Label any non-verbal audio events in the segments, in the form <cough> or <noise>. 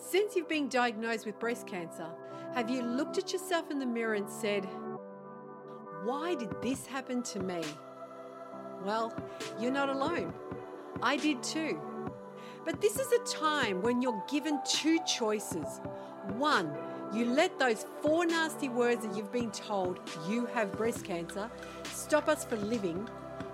Since you've been diagnosed with breast cancer, have you looked at yourself in the mirror and said, Why did this happen to me? Well, you're not alone. I did too. But this is a time when you're given two choices. One, you let those four nasty words that you've been told you have breast cancer stop us from living.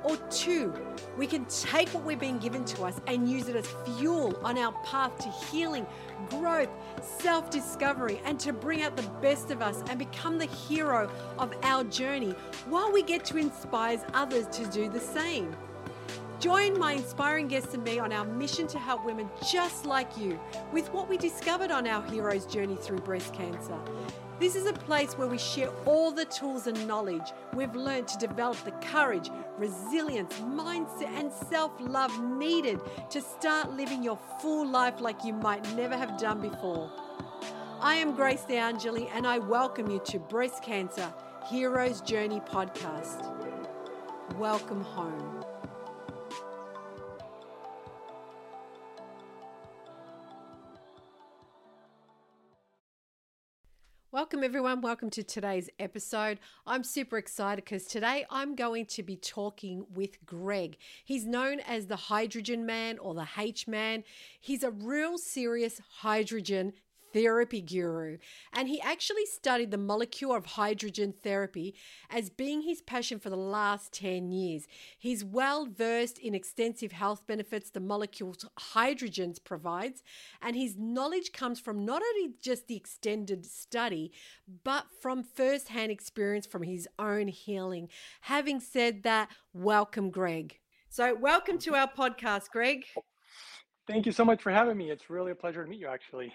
Or two, we can take what we've been given to us and use it as fuel on our path to healing, growth, self discovery, and to bring out the best of us and become the hero of our journey while we get to inspire others to do the same. Join my inspiring guests and me on our mission to help women just like you with what we discovered on our hero's journey through breast cancer. This is a place where we share all the tools and knowledge we've learned to develop the courage, resilience, mindset, and self love needed to start living your full life like you might never have done before. I am Grace DeAngeli, and I welcome you to Breast Cancer Hero's Journey podcast. Welcome home. Welcome, everyone. Welcome to today's episode. I'm super excited because today I'm going to be talking with Greg. He's known as the Hydrogen Man or the H Man. He's a real serious hydrogen therapy guru, and he actually studied the molecule of hydrogen therapy as being his passion for the last 10 years. He's well versed in extensive health benefits the molecule hydrogens provides, and his knowledge comes from not only just the extended study, but from first-hand experience from his own healing. Having said that, welcome, Greg. So, welcome to our podcast, Greg. Thank you so much for having me. It's really a pleasure to meet you, actually.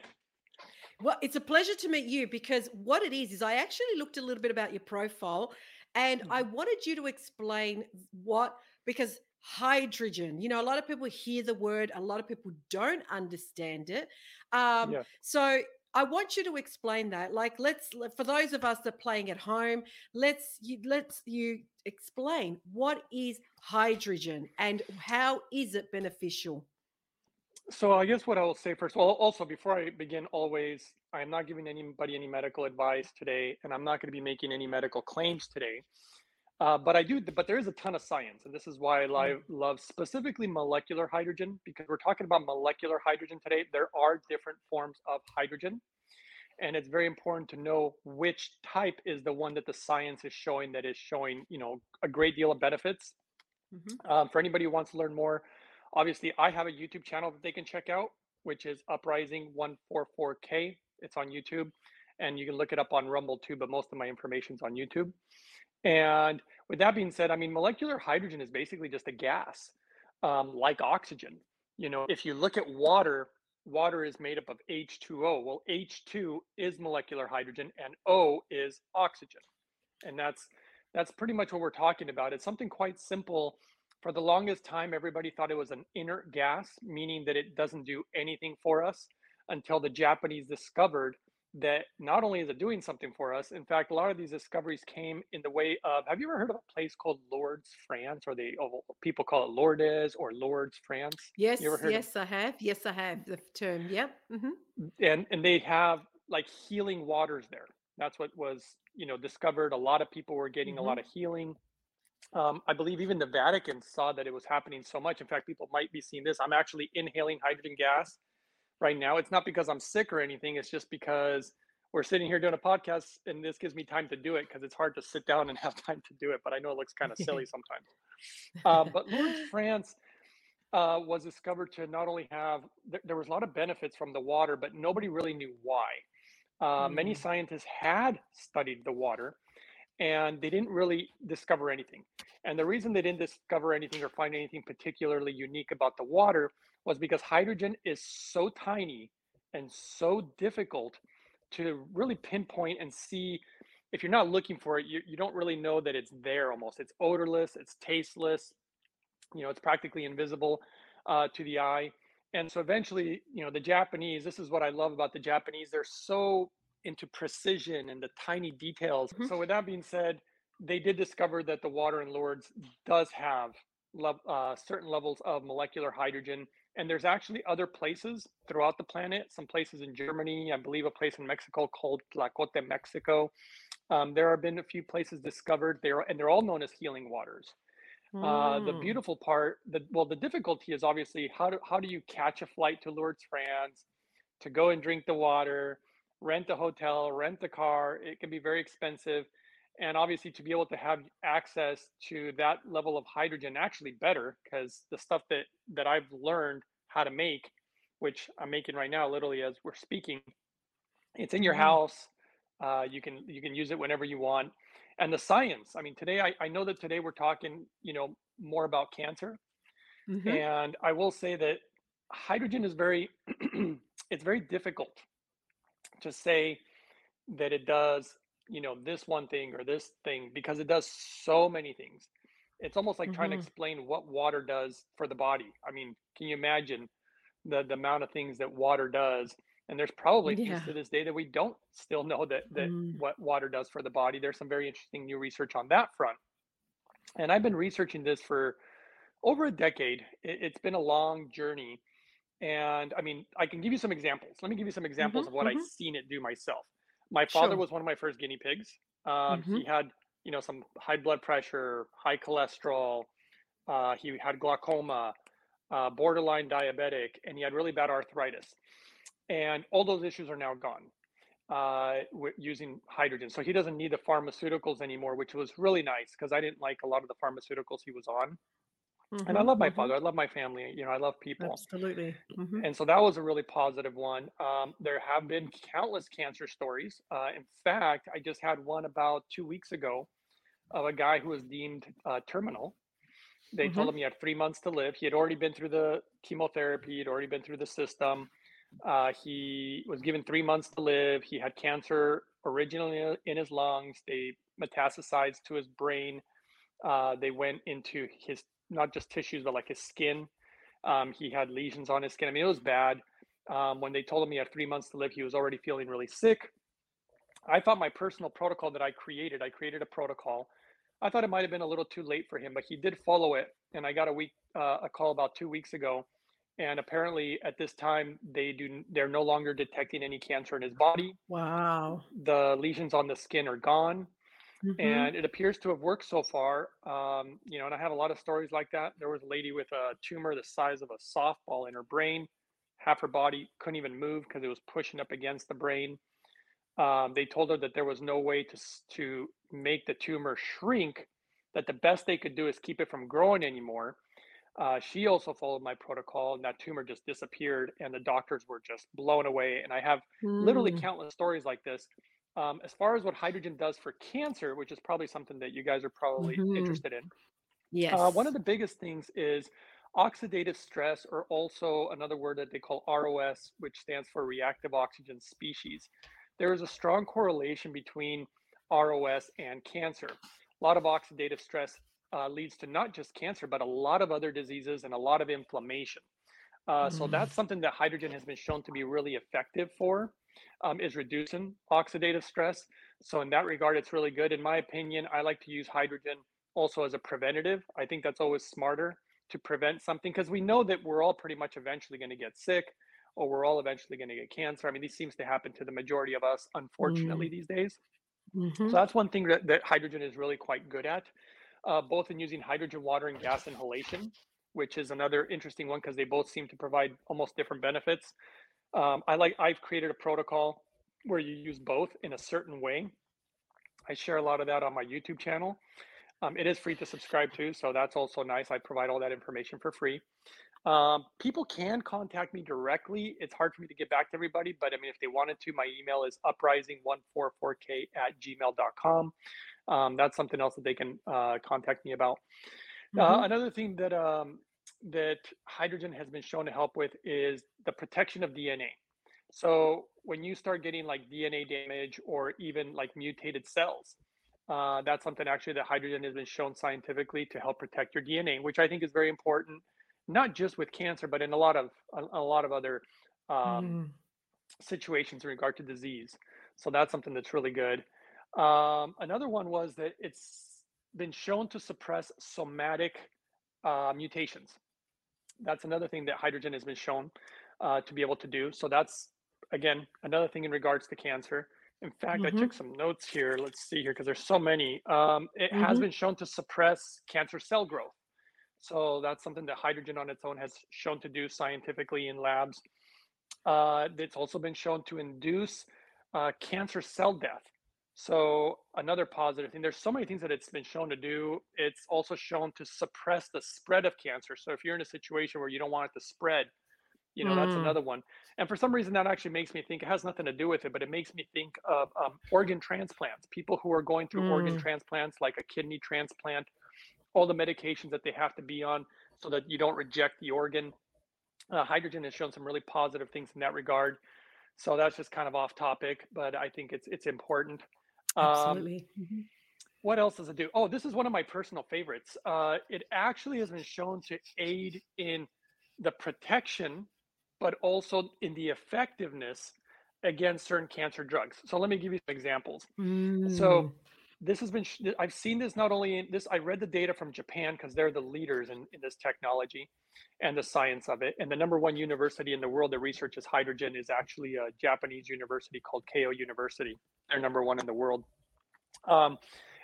Well, it's a pleasure to meet you because what it is is I actually looked a little bit about your profile and I Mhm. wanted you to explain what because hydrogen, you know, a lot of people hear the word, a lot of people don't understand it. Um, Yeah. so I want you to explain that. Like, let's for those of us that are playing at home, let's you let's you explain what is hydrogen and how is it beneficial. So I guess what I will say first, well, also before I begin, always, I am not giving anybody any medical advice today, and I'm not going to be making any medical claims today. Uh, but I do, but there is a ton of science, and this is why I Mm. love specifically molecular hydrogen because we're talking about molecular hydrogen today. There are different forms of hydrogen, and it's very important to know which type is the one that the science is showing that is showing, you know, a great deal of benefits Mhm. Um, for anybody who wants to learn more, obviously I have a YouTube channel that they can check out, which is Uprising 144K. It's on YouTube, and you can look it up on Rumble too. But most of my information's on YouTube. And with that being said, I mean, molecular hydrogen is basically just a gas, um, like oxygen. You know, if you look at water, water is made up of H2O. Well, H2 is molecular hydrogen, and O is oxygen and that's that's pretty much what we're talking about it's something quite simple for the longest time everybody thought it was an inert gas meaning that it doesn't do anything for us until the japanese discovered that not only is it doing something for us in fact a lot of these discoveries came in the way of have you ever heard of a place called lourdes france or they oh, people call it lourdes or lourdes france Yes, you ever heard yes, I have. Yes, I have the term. Yep. hmm and and they have like healing waters there that's what was you know discovered a lot of people were getting a hmm lot of healing um, I believe even the Vatican saw that it was happening so much. In fact, people might be seeing this. I'm actually inhaling hydrogen gas right now. It's not because I'm sick or anything. It's just because we're sitting here doing a podcast and this gives me time to do it because it's hard to sit down and <laughs> have time to do it. But I know it looks kind of silly sometimes. Um, but Lourdes, <laughs> France uh, was discovered to not only have, there, there was a lot of benefits from the water, but nobody really knew why. Uh, many Mm. scientists had studied the water and they didn't really discover anything. And the reason they didn't discover anything or find anything particularly unique about the water was because hydrogen is so tiny and so difficult to really pinpoint and see. If you're not looking for it, you, you don't really know that it's there almost. It's odorless, it's tasteless, you know, it's practically invisible uh, to the eye. And so eventually, you know, the Japanese, this is what I love about the Japanese, they're so into precision and the tiny details. Mhm. So with that being said, they did discover that the water in Lourdes does have uh, certain levels of molecular hydrogen And there's actually other places throughout the planet, some places in Germany, I believe a place in Mexico called Tlacote, Mexico. Um, there have been a few places discovered there, and they're all known as healing waters. Uh, the Mm. beautiful part, the well, the difficulty is obviously how do how do you catch a flight to Lourdes, France, to go and drink the water, rent a hotel, rent a car. It can be very expensive, and obviously to be able to have access to that level of hydrogen, actually better because the stuff that that I've learned how to make, which I'm making right now, literally as we're speaking, it's in your Mhm. house. Uh, you can you can use it whenever you want. And the science, I mean, today I, I know that today we're talking, you know, more about cancer. Mhm. And I will say that hydrogen is very <clears throat> it's very difficult to say that it does, you know, this one thing or this thing because it does so many things. It's almost like trying to Mhm. explain what water does for the body. I mean, can you imagine the the amount of things that water does? And there's probably things to this day that we don't still know that that Mm. what water does for the body. There's some very interesting new research on that front. And I've been researching this for over a decade. It, it's been a long journey. And I mean, I can give you some examples. Let me give you some examples Mhm. of what I've seen it do myself. My father Sure. was one of my first guinea pigs. Um, he Mhm. had, you know, some high blood pressure, high cholesterol. Uh, he had glaucoma, uh, borderline diabetic, and he had really bad arthritis. And all those issues are now gone uh, using hydrogen. So he doesn't need the pharmaceuticals anymore, which was really nice because I didn't like a lot of the pharmaceuticals he was on. And I Mhm. love my Mhm. father. I love my family. You know, I love people. Absolutely. Mhm. And so that was a really positive one. Um, there have been countless cancer stories. Uh, in fact, I just had one about two weeks ago of a guy who was deemed uh, terminal. They told Mhm. him he had three months to live. He had already been through the chemotherapy, he'd already been through the system. Uh, he was given three months to live. He had cancer originally in his lungs. They metastasized to his brain. Uh, they went into his not just tissues, but like his skin. Um, he had lesions on his skin. I mean, it was bad. Um, when they told him he had three months to live, he was already feeling really sick. I thought my personal protocol that I created, I created a protocol. I thought it might have been a little too late for him, but he did follow it. And I got a week, uh, a call about two weeks ago, and apparently at this time they do, they're no longer detecting any cancer in his body. Wow. The lesions on the skin are gone, Mhm. and it appears to have worked so far. Um, you know, and I have a lot of stories like that. There was a lady with a tumor the size of a softball in her brain. Half her body couldn't even move because it was pushing up against the brain um, they told her that there was no way to to make the tumor shrink. That the best they could do is keep it from growing anymore. Uh, she also followed my protocol, and that tumor just disappeared, and the doctors were just blown away. And I have literally Mm. countless stories like this. Um, as far as what hydrogen does for cancer, which is probably something that you guys are probably Mhm. interested in, uh, one of the biggest things is oxidative stress, or also another word that they call ROS, which stands for reactive oxygen species. There is a strong correlation between ROS and cancer. A lot of oxidative stress uh, leads to not just cancer, but a lot of other diseases and a lot of inflammation. Uh, so Mm. that's something that hydrogen has been shown to be really effective for, um, is reducing oxidative stress. So in that regard, it's really good. In my opinion, I like to use hydrogen also as a preventative. I think that's always smarter to prevent something because we know that we're all pretty much eventually going to get sick or we're all eventually going to get cancer. I mean, this seems to happen to the majority of us, unfortunately, Mm. these days. So Mhm. that's one thing that, that hydrogen is really quite good at, uh, both in using hydrogen, water, and gas inhalation, which is another interesting one because they both seem to provide almost different benefits. Um, I like I've created a protocol where you use both in a certain way. I share a lot of that on my YouTube channel. Um, it is free to subscribe to, so that's also nice. I provide all that information for free. Um, people can contact me directly. It's hard for me to get back to everybody, but I mean, if they wanted to, my email is uprising144k at gmail.com. Um, that's something else that they can uh, contact me about. Uh, Mhm. another thing that um, that hydrogen has been shown to help with is the protection of DNA. So when you start getting like DNA damage or even like mutated cells, uh, that's something actually that hydrogen has been shown scientifically to help protect your DNA, which I think is very important, not just with cancer, but in a lot of a, a lot of other um, Mm. situations in regard to disease. So that's something that's really good. Um, another one was that it's been shown to suppress somatic uh, mutations. That's another thing that hydrogen has been shown uh, to be able to do. So that's again another thing in regards to cancer. In fact, I Mm-hmm. took some notes here. Let's see here because there's so many. Um, it has Mm-hmm. been shown to suppress cancer cell growth. So that's something that hydrogen on its own has shown to do scientifically in labs. Uh, it's also been shown to induce uh, cancer cell death. So another positive thing. There's so many things that it's been shown to do. It's also shown to suppress the spread of cancer. So if you're in a situation where you don't want it to spread, you know that's Mm. another one. And for some reason, that actually makes me think it has nothing to do with it, but it makes me think of um, organ transplants. People who are going through organ Mm. transplants, like a kidney transplant, all the medications that they have to be on so that you don't reject the organ. Uh, hydrogen has shown some really positive things in that regard. So that's just kind of off topic, but I think it's it's important. Um, Absolutely. Mhm. what else does it do? Oh, this is one of my personal favorites. Uh, it actually has been shown to aid in the protection, but also in the effectiveness against certain cancer drugs. So let me give you some examples. So Mm. This has been i've seen this not only in this i read the data from japan because they're the leaders in, in this technology and the science of it. And the number one university in the world that researches hydrogen is actually a japanese university called keio university. They're number one in the world. Um,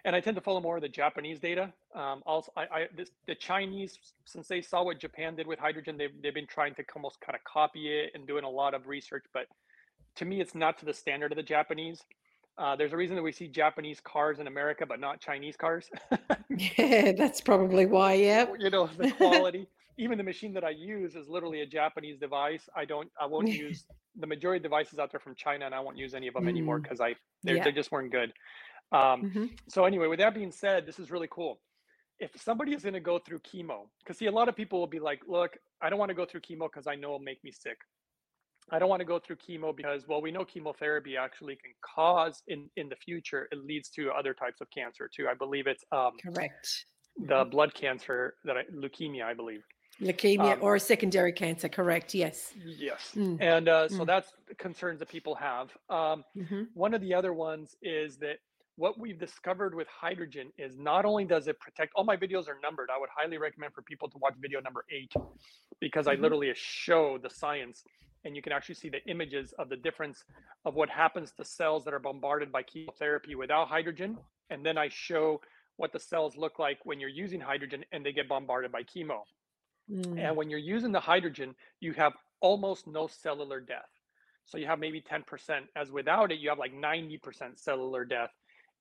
and i tend to follow more of the japanese data. Um, also I, I this, the chinese since they saw what japan did with hydrogen they've, they've been trying to almost kind of copy it and doing a lot of research but to me it's not to the standard of the japanese uh, there's a reason that we see Japanese cars in America, but not Chinese cars. Yeah, <laughs> <laughs> that's probably why. Yeah. you know, the quality. Even the machine that I use is literally a Japanese device. I don't, I won't <laughs> use the majority of devices out there from China, and I won't use any of them anymore Mm. because I, they Yeah. they just weren't good. Um, Mhm. so anyway, with that being said, this is really cool. If somebody is going to go through chemo, because see, a lot of people will be like, "Look, I don't want to go through chemo because I know it'll make me sick. I don't want to go through chemo because, well, we know chemotherapy actually can cause in in the future it leads to other types of cancer too. I believe it's um, Correct. the blood cancer that I, leukemia, I believe. Leukemia Um, or secondary cancer. Correct. Yes. Yes, Mm. and uh, so Mm. that's concerns that people have. Um, hmm One of the other ones is that what we've discovered with hydrogen is not only does it protect, all my videos are numbered. I would highly recommend for people to watch video number eight because I Mhm. literally show the science and you can actually see the images of the difference of what happens to cells that are bombarded by chemotherapy without hydrogen. And then I show what the cells look like when you're using hydrogen and they get bombarded by chemo. Mm. And when you're using the hydrogen, you have almost no cellular death. So you have maybe 10%, as without it, you have like 90% cellular death,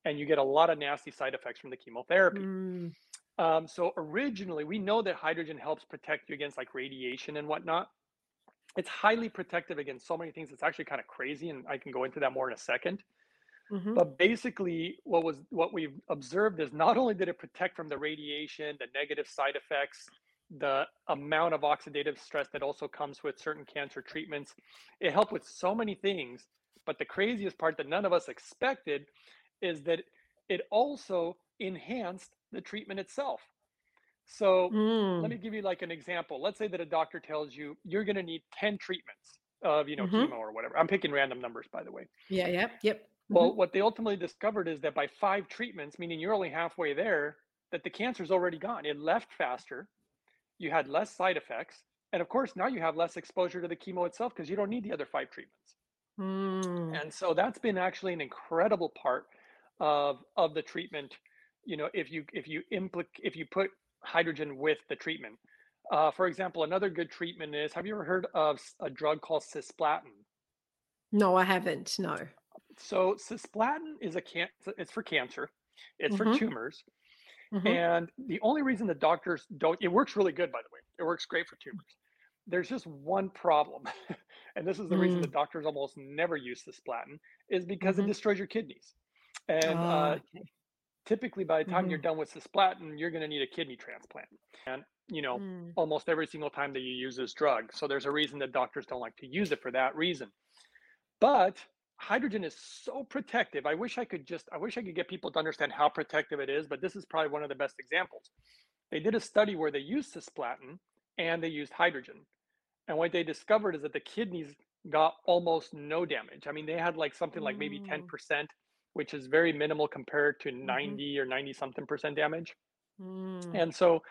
and you get a lot of nasty side effects from the chemotherapy. Mm. Um, so originally, we know that hydrogen helps protect you against like radiation and whatnot. It's highly protective against so many things. It's actually kind of crazy, and I can go into that more in a second. Mhm. But basically, what was what we've observed is not only did it protect from the radiation, the negative side effects, the amount of oxidative stress that also comes with certain cancer treatments, it helped with so many things. But the craziest part that none of us expected is that it also enhanced the treatment itself. So Mm. let me give you like an example. Let's say that a doctor tells you you're going to need 10 treatments of, you know, Mhm. chemo or whatever. I'm picking random numbers, by the way. Yeah. Yep. Yep. Well, Mhm. what they ultimately discovered is that by five treatments, meaning you're only halfway there, that the cancer's already gone. It left faster. You had less side effects. And of course, now you have less exposure to the chemo itself because you don't need the other five treatments. Mm. And so that's been actually an incredible part of of the treatment. You know, if you if you implic if you put hydrogen with the treatment. Uh, for example, another good treatment is have you ever heard of a drug called cisplatin? No, I haven't. No. So cisplatin is a can it's for cancer. It's for Mhm. tumors. Mhm. And the only reason the doctors don't it works really good by the way. It works great for tumors. There's just one problem. <laughs> and this is the reason the doctors almost never use cisplatin is because it Mhm. destroys your kidneys. And Ah, uh, okay. Typically by the time you're Mhm. done with cisplatin, you're going to need a kidney transplant. And you know, Mm. almost every single time that you use this drug. So there's a reason that doctors don't like to use it for that reason. But hydrogen is so protective. I wish I could just, I wish I could get people to understand how protective it is, but this is probably one of the best examples. They did a study where they used cisplatin and they used hydrogen. And what they discovered is that the kidneys got almost no damage. I mean, they had like something like maybe Mm. 10%, which is very minimal compared to Mhm. 90 or 90 something percent damage. Mm. And so,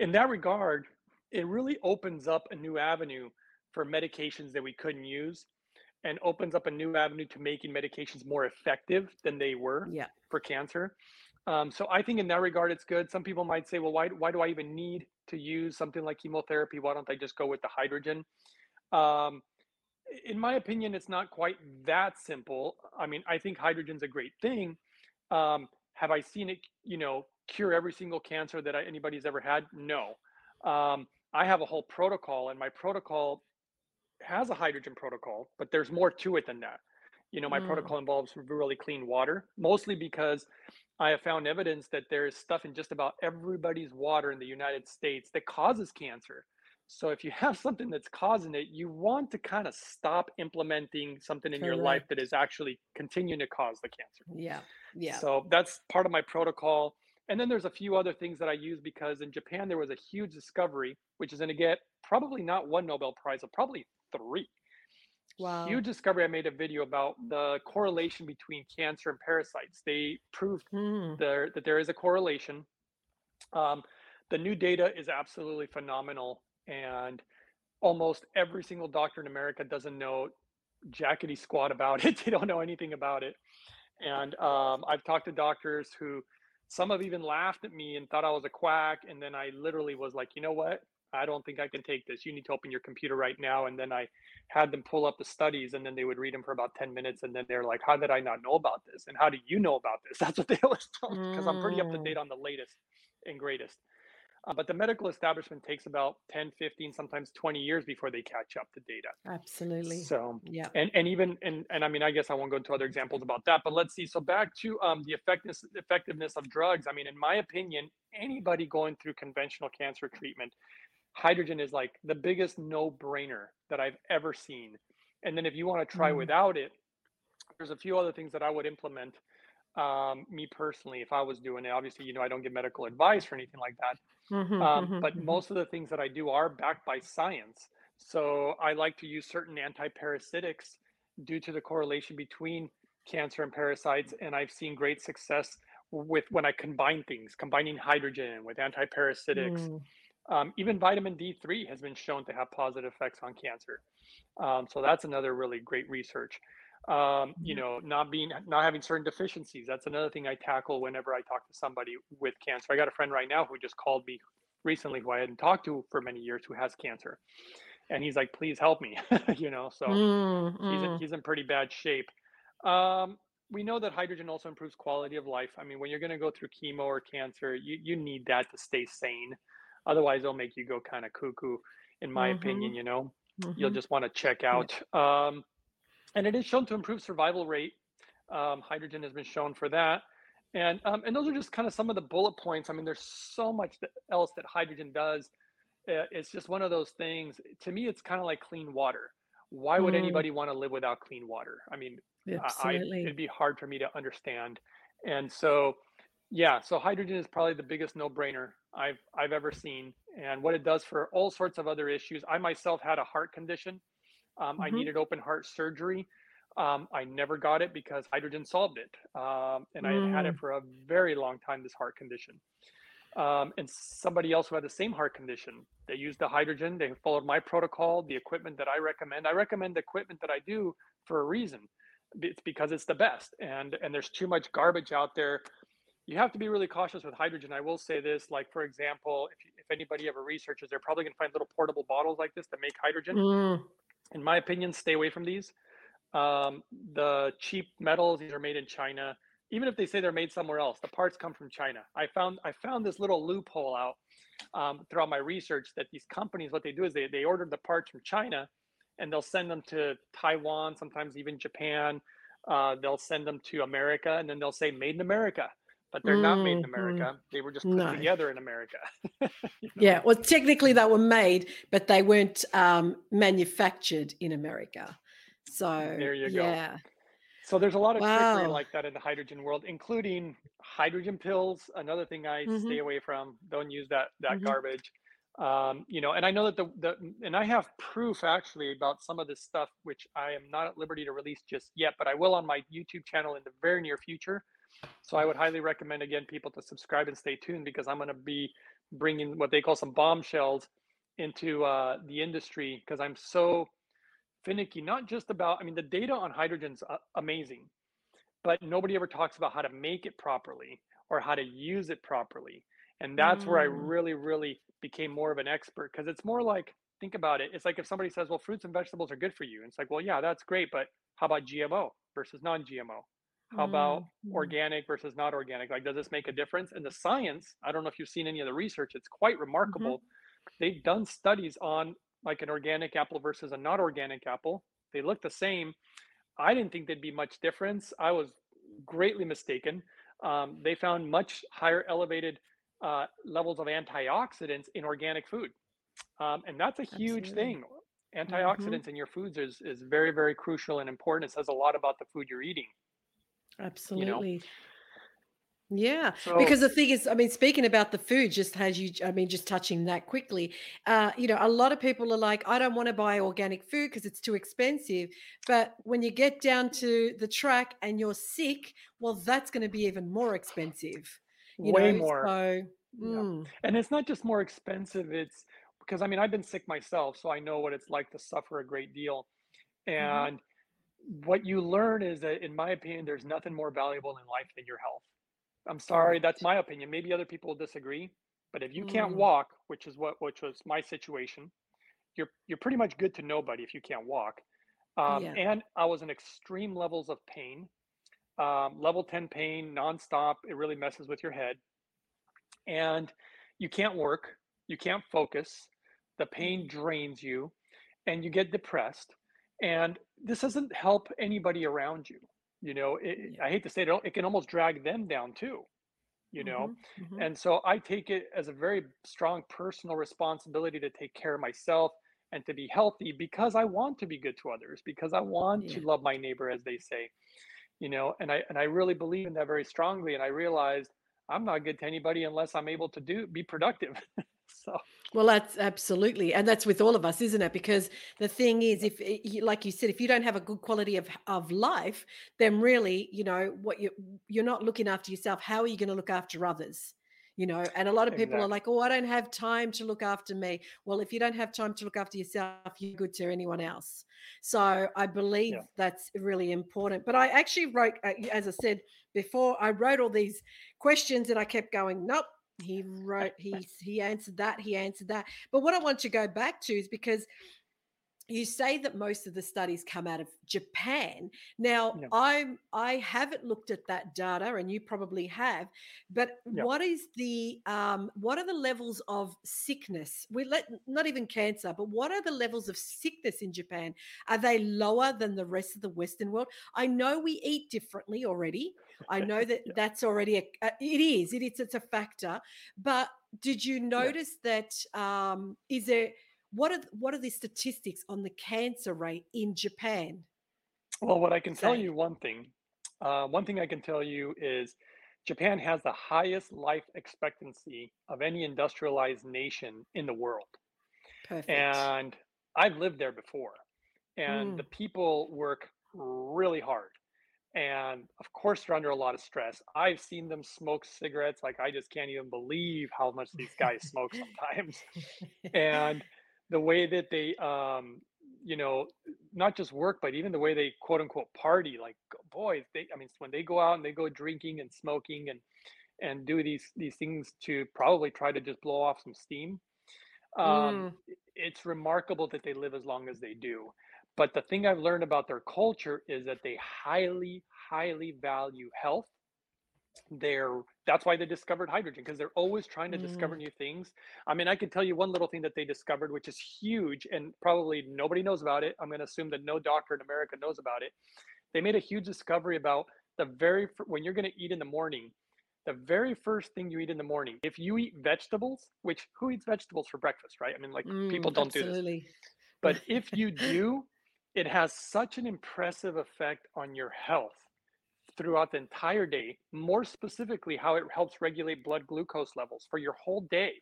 in that regard, it really opens up a new avenue for medications that we couldn't use and opens up a new avenue to making medications more effective than they were Yeah. for cancer. Um, so I think in that regard, it's good. Some people might say, well, why, why do I even need to use something like chemotherapy? Why don't I just go with the hydrogen? Um, in my opinion, it's not quite that simple. I mean, I think hydrogen's a great thing. Um, have I seen it, you know, cure every single cancer that I, anybody's ever had? No. Um, I have a whole protocol, and my protocol has a hydrogen protocol, but there's more to it than that. You know, my Mm. protocol involves really clean water, mostly because I have found evidence that there is stuff in just about everybody's water in the United States that causes cancer. So if you have <laughs> something that's causing it, you want to kind of stop implementing something in your life that is actually continuing to cause the cancer. Yeah. Yeah. So that's part of my protocol. And then there's a few other things that I use because in Japan there was a huge discovery, which is going to get probably not one Nobel Prize, but probably three. Wow. Huge discovery. I made a video about the correlation between cancer and parasites. They proved Mm. there that there is a correlation. Um, the new data is absolutely phenomenal, and almost every single doctor in America doesn't know jackety squat about it. <laughs> They don't know anything about it. And um, I've talked to doctors who some have even laughed at me and thought I was a quack. And then I literally was like, you know what? I don't think I can take this. You need to open your computer right now. And then I had them pull up the studies and then they would read them for about 10 minutes. And then they're like, how did I not know about this? And how do you know about this? <laughs> That's what they always tell me because I'm pretty up to Mm. date on the latest and greatest. Uh, but the medical establishment takes about 10, 15, sometimes 20 years before they catch up to data. Absolutely. So, Yeah. and and even and and I mean, I guess I won't go into other examples about that, but let's see. So back to um, the effectiveness effectiveness of drugs. I mean, in my opinion, anybody going through conventional cancer treatment, hydrogen is like the biggest no-brainer that I've ever seen. And then if you want to try Mm. without it, there's a few other things that I would implement. Um, me personally, if I was doing it, obviously, you know, I don't give medical advice or anything like that. Mhm, Um, mhm, but mhm. most of the things that I do are backed by science. So I like to use certain antiparasitics due to the correlation between cancer and parasites. And I've seen great success with when I combine things, combining hydrogen with antiparasitics. Mm. Um, even vitamin D3 has been shown to have positive effects on cancer. Um, so that's another really great research. Um, you Mhm. know, not being not having certain deficiencies. That's another thing I tackle whenever I talk to somebody with cancer. I got a friend right now who just called me recently who I hadn't talked to for many years who has cancer. And he's like, please help me. <laughs> you know, so Mm, he's in, mm. he's in pretty bad shape. Um, we know that hydrogen also improves quality of life. I mean, when you're going to go through chemo or cancer, you, you need that to stay sane. Otherwise, it'll make you go kind of cuckoo, in my opinion. Mhm, You know, you'll mhm. just want to check Yeah. out. Um, and it is shown to improve survival rate. Um, hydrogen has been shown for that. And um, and those are just kind of some of the bullet points. I mean, there's so much that, else that hydrogen does. Uh, it's just one of those things. To me, it's kind of like clean water. Why would Mm. anybody want to live without clean water? I mean, I, I it'd be hard for me to understand. And so, yeah, so hydrogen is probably the biggest no-brainer I've I've ever seen. And what it does for all sorts of other issues. I myself had a heart condition. Um, I Mhm. needed open heart surgery. Um, I never got it because hydrogen solved it. Um, and I had had it Mm. for a very long time, this heart condition. Um, and somebody else who had the same heart condition, they used the hydrogen, they followed my protocol, the equipment that I recommend. I recommend the equipment that I do for a reason. It's because it's the best. And and there's too much garbage out there. You have to be really cautious with hydrogen. I will say this, like for example, if, if anybody ever researches, they're probably gonna find little portable bottles like this that make hydrogen Mm. In my opinion, stay away from these. Um, the cheap metals, these are made in China. Even if they say they're made somewhere else, the parts come from China. I found I found this little loophole out um, throughout my research that these companies, what they do is they they order the parts from China, and they'll send them to Taiwan, sometimes even Japan. Uh, they'll send them to America, and then they'll say "Made in America," but they're not made in Mhm. America. They were just put No. together in America. <laughs> you know? Yeah. Well, technically they were made, but they weren't um, manufactured in America. So There you go. yeah. So there's a lot of trickery like that in the hydrogen world, including hydrogen pills. Another thing I Mhm. stay away from. Don't use that that Mhm. garbage. Um, you know, and I know that the the and I have proof actually about some of this stuff, which I am not at liberty to release just yet, but I will on my YouTube channel in the very near future. So I would highly recommend again people to subscribe and stay tuned because I'm going to be bringing what they call some bombshells into uh, the industry because I'm so finicky, not just about, I mean, the data on hydrogen's uh, amazing, but nobody ever talks about how to make it properly or how to use it properly. And that's where I Mm, really, really became more of an expert because it's more like, think about it. It's like if somebody says, well, fruits and vegetables are good for you. And it's like, well, yeah, that's great. But how about GMO versus non GMO? How about mm, mm, organic versus not organic? Like, does this make a difference? And the science, I don't know if you've seen any of the research, it's quite mhm. remarkable. They've done studies on like an organic apple versus a not organic apple. They look the same. I didn't think there'd be much difference. I was greatly mistaken. Um, they found much higher elevated uh, levels of antioxidants in organic food, um, and that's a huge Absolutely. thing. hmm Antioxidants in your foods is is very very crucial and important. It says a lot about the food you're eating. You know, Absolutely. Yeah, so because the thing is, I mean, speaking about the food, just as you, I mean, just touching that quickly, uh, you know, a lot of people are like, I don't want to buy organic food because it's too expensive. But when you get down to the track and you're sick, well, that's going to be even more expensive, you way know? more. So, Yeah, mm, and it's not just more expensive. It's because I mean I've been sick myself, so I know what it's like to suffer a great deal. hmm And what you learn is that, in my opinion, there's nothing more valuable in life than your health. I'm sorry, that's my opinion. Maybe other people will disagree, but if you can't Mm, walk, which is what which was my situation, you're you're pretty much good to nobody if you can't walk. Um, yeah, and I was in extreme levels of pain, um, level 10 pain, nonstop. It really messes with your head, and you can't work, you can't focus. The pain mm, drains you, and you get depressed. And this doesn't help anybody around you. You know, it, yeah. I hate to say it, it can almost drag them down too you know hmm hmm and so i take it as a very strong personal responsibility to take care of myself and to be healthy because i want to be good to others because i want to love my neighbor as they say you know and i and i really believe in that very strongly and i realized i'm not good to anybody unless i'm able to do be productive <laughs> so Well, that's absolutely, and that's with all of us, isn't it? Because the thing is, if you, like you said, if you don't have a good quality of of life, then really, you know, what you you're not looking after yourself. How are you going to look after others? You know, and a lot of people are like, "Oh, I don't have time to look after me." Well, if you don't have time to look after yourself, you're good to anyone else. So I yeah believe that's really important. But I actually wrote, uh, as I said before, I wrote all these questions, and I kept going, "Nope." He wrote, he he answered that, he answered that. But what I want to go back to is because you say that most of the studies come out of Japan. Now, yeah I'm I haven't looked at that data, and you probably have. But yeah what is the um, what are the levels of sickness? We let not even cancer, but what are the levels of sickness in Japan? Are they lower than the rest of the Western world? I know we eat differently already. I <laughs> know that yeah that's already a, it is it is it's a factor. But did you notice that? Um, is there what are what are the statistics on the cancer rate in Japan well what i can tell you one thing uh, one thing i can tell you is Japan has the highest life expectancy of any industrialized nation in the world. Perfect. And I've lived there before, and the Mm, people work really hard. And of course, they're under a lot of stress. I've seen them smoke cigarettes. Like, I just can't even believe how much these guys smoke <laughs> sometimes. And the way that they, um, you know, not just work, but even the way they quote unquote party, like boys, they, I mean, when they go out and they go drinking and smoking and and do these these things to probably try to just blow off some steam. Um, mm, it's remarkable that they live as long as they do. But the thing I've learned about their culture is that they highly, highly value health. They're that's why they discovered hydrogen because they're always trying to discover mm, new things. I mean, I can tell you one little thing that they discovered, which is huge, and probably nobody knows about it. I'm going to assume that no doctor in America knows about it. They made a huge discovery about the very fir- when you're going to eat in the morning the very first thing you eat in the morning, if you eat vegetables, which who eats vegetables for breakfast, right? I mean, like people mm, don't do this. absolutely. But if <laughs> you do, it has such an impressive effect on your health throughout the entire day. More specifically, how it helps regulate blood glucose levels for your whole day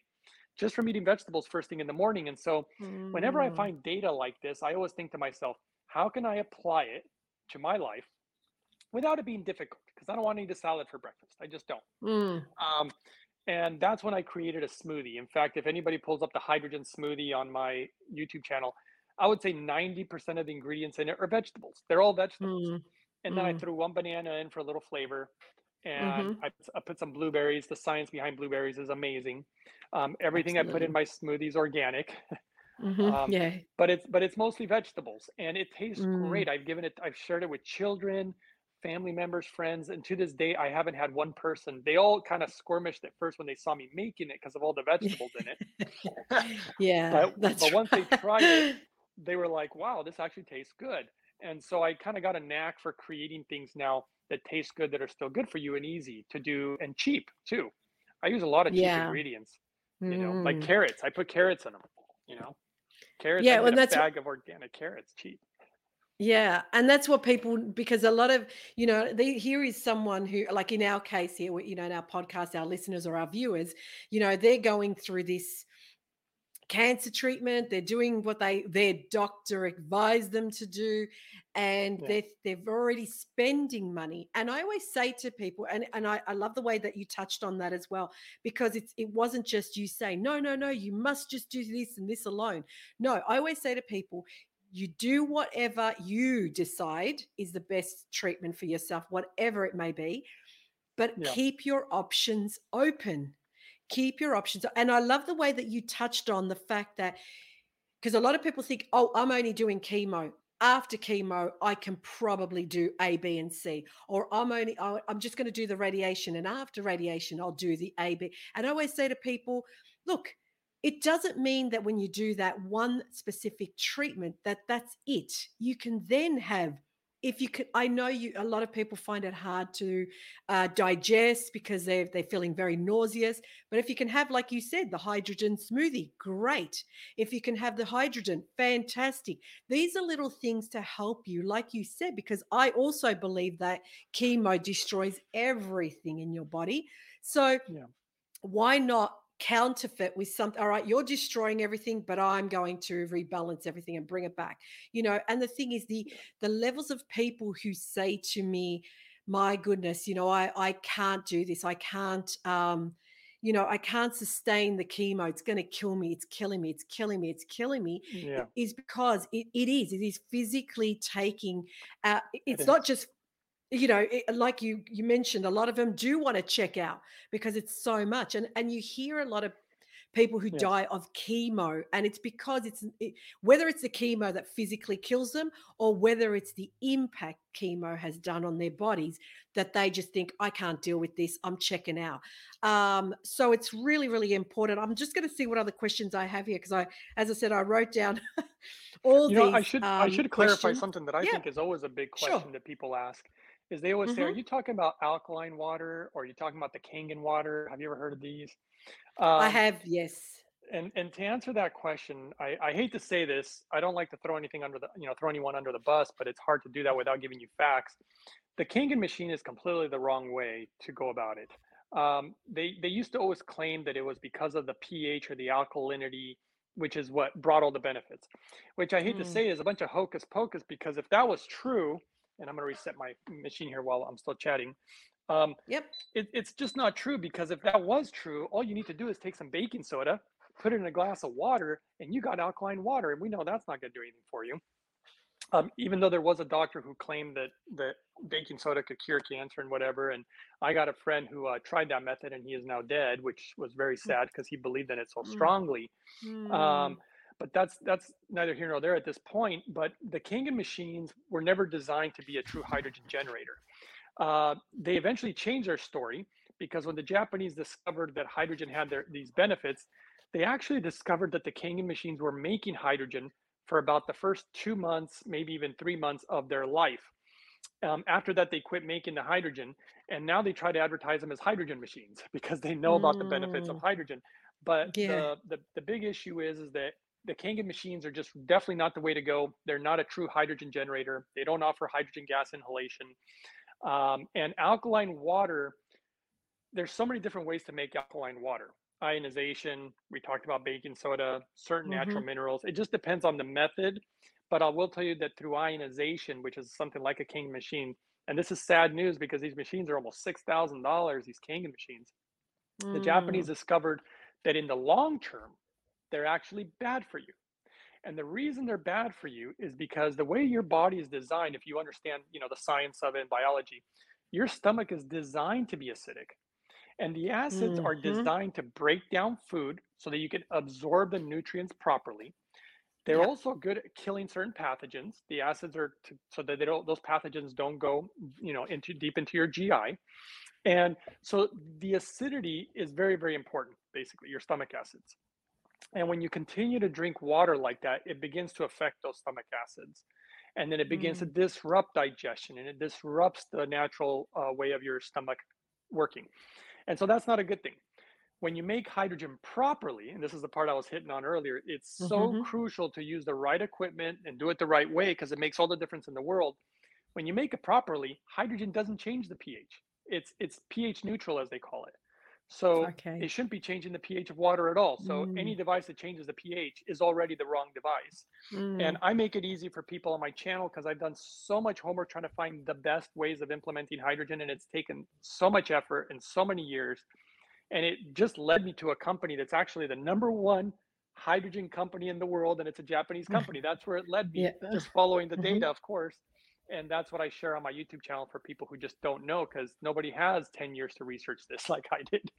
just from eating vegetables first thing in the morning. And so, whenever I Mm, find data like this, I always think to myself, how can I apply it to my life without it being difficult? Because I don't want to eat a salad for breakfast. I just don't. mm, Um, And that's when I created a smoothie. In fact, if anybody pulls up the hydrogen smoothie on my YouTube channel, I would say 90% of the ingredients in it are vegetables. They're all vegetables. Mm, And then I mm, threw one banana in for a little flavor. And mhm, I, I put some blueberries. The science behind blueberries is amazing. Um, everything I put in my smoothie is organic. <laughs> Mhm, Um, yeah. but it's but it's mostly vegetables and it tastes Mm. great. I've given it I've shared it with children, family members, friends, and to this day I haven't had one person. They all kind of squirmished at first when they saw me making it because of all the vegetables in it. <laughs> Yeah, but but once they tried it, <laughs> they were like, "Wow, this actually tastes good." And so I kind of got a knack for creating things now that taste good that are still good for you and easy to do and cheap too. I use a lot of cheap Yeah. ingredients, you know, like Mm. carrots. I put carrots in them, you know. Carrots, Yeah, well, get a that's bag of organic carrots cheap. Yeah, and that's what people because a lot of you know, the, here is someone who, like in our case here, you know, in our podcast, our listeners or our viewers, you know, they're going through this cancer treatment. They're doing what they their doctor advised them to do, and Yeah. they're they're already spending money. And I always say to people, and and I, I love the way that you touched on that as well, because it's it wasn't just you saying, no, no, no, you must just do this and this alone. No, I always say to people, you do whatever you decide is the best treatment for yourself, whatever it may be, but Yeah. keep your options open. Keep your options. And I love the way that you touched on the fact that because a lot of people think, oh, I'm only doing chemo. After chemo, I can probably do A, B, and C. Or I'm only, oh, I'm just going to do the radiation. And after radiation, I'll do the A, B. And I always say to people, look, it doesn't mean that when you do that one specific treatment that that's it. You can then have if you could I know you a lot of people find it hard to uh, digest because they're they're feeling very nauseous. But if you can have, like you said, the hydrogen smoothie, great if you can have the hydrogen, fantastic. These are little things to help you, like you said, because I also believe that chemo destroys everything in your body. So Yeah. why not counterfeit with something all right you're destroying everything but i'm going to rebalance everything and bring it back you know and the thing is the the levels of people who say to me my goodness you know i i can't do this. I can't um you know i can't sustain the chemo. It's going to kill me. It's killing me. It's killing me. It's killing me Yeah. is because it, it is. It is physically taking uh, it- It it's not just you know it, like you you mentioned a lot of them do want to check out because it's so much and and you hear a lot of people who Yes. die of chemo and it's because it's it, whether it's the chemo that physically kills them or whether it's the impact chemo has done on their bodies that they just think i can't deal with this i'm checking out um so it's really really important i'm just going to see what other questions i have here because i as i said i wrote down <laughs> all You know, I these should I um should clarify questions something that I yeah think is always a big sure question that people ask. Is they always say, "Are hmm you talking about alkaline water or are you talking about the Kangen water? Have you ever heard of these?" i Um, have yes and and to answer that question, I, I hate to say this. I don't like to throw anything under the you know throw anyone under the bus, but it's hard to do that without giving you facts. The Kangen machine is completely the wrong way to go about it. Um, they they used to always claim that it was because of the pH or the alkalinity, which is what brought all the benefits. Which I hate to Mm. say is a bunch of hocus pocus because if that was true, and I'm going to reset my machine here while I'm still chatting. Um, Yep. it, it's just not true because if that was true, all you need to do is take some baking soda, put it in a glass of water, and you got alkaline water. And we know that's not going to do anything for you. Um, even though there was a doctor who claimed that that baking soda could cure cancer and whatever, and I got a friend who uh, tried that method and he is now dead, which was very sad because he believed in it so Mm, strongly. Um, mm, but that's that's neither here nor there at this point. But the Kangen machines were never designed to be a true hydrogen generator. Uh, they eventually changed their story because when the Japanese discovered that hydrogen had their, these benefits, they actually discovered that the Kangen machines were making hydrogen for about the first two months, maybe even three months of their life. Um, after that, they quit making the hydrogen, and now they try to advertise them as hydrogen machines <laughs> because they know about the benefits of mm. hydrogen. But Yeah. the the, the big issue is is that the Kangen machines are just definitely not the way to go. They're not a true hydrogen generator. They don't offer hydrogen gas inhalation. Um, and alkaline water, there's so many different ways to make alkaline water. Ionization, we talked about baking soda, certain natural Mhm. minerals. It just depends on the method. But I will tell you that through ionization, which is something like a Kangen machine, and this is sad news because these machines are almost six thousand dollars. These Kangen machines, The Japanese Mm. discovered that in the long term, they're actually bad for you. And the reason they're bad for you is because the way your body is designed, if you understand, you know, the science of it and biology, your stomach is designed to be acidic. And the acids are Mhm. designed to break down food so that you can absorb the nutrients properly. They're Yep. also good at killing certain pathogens. The acids are to, so that they don't those pathogens don't go, you know, into deep into your GI. And so the acidity is very, very important, basically, your stomach acids. And when you continue to drink water like that, it begins to affect those stomach acids. And then it begins to Mm. disrupt digestion and it disrupts the natural uh, way of your stomach working. And so that's not a good thing. When you make hydrogen properly, and this is the part I was hitting on earlier, it's so Mhm. crucial to use the right equipment and do it the right way because it makes all the difference in the world. When you make it properly, hydrogen doesn't change the pH. It's it's pH neutral as they call it. So Okay. it shouldn't be changing the pH of water at all. So any Mm. device that changes the pH is already the wrong device. And Mm. I make it easy for people on my channel because I've done so much homework trying to find the best ways of implementing hydrogen, and it's taken so much effort and so many years. And it just led me to a company that's actually the number one hydrogen company in the world, and it's a Japanese <laughs> company. That's where it led me, Yeah. just following the Mhm. data, of course. And that's what I share on my YouTube channel for people who just don't know because nobody has 10 years to research this <laughs> like I did.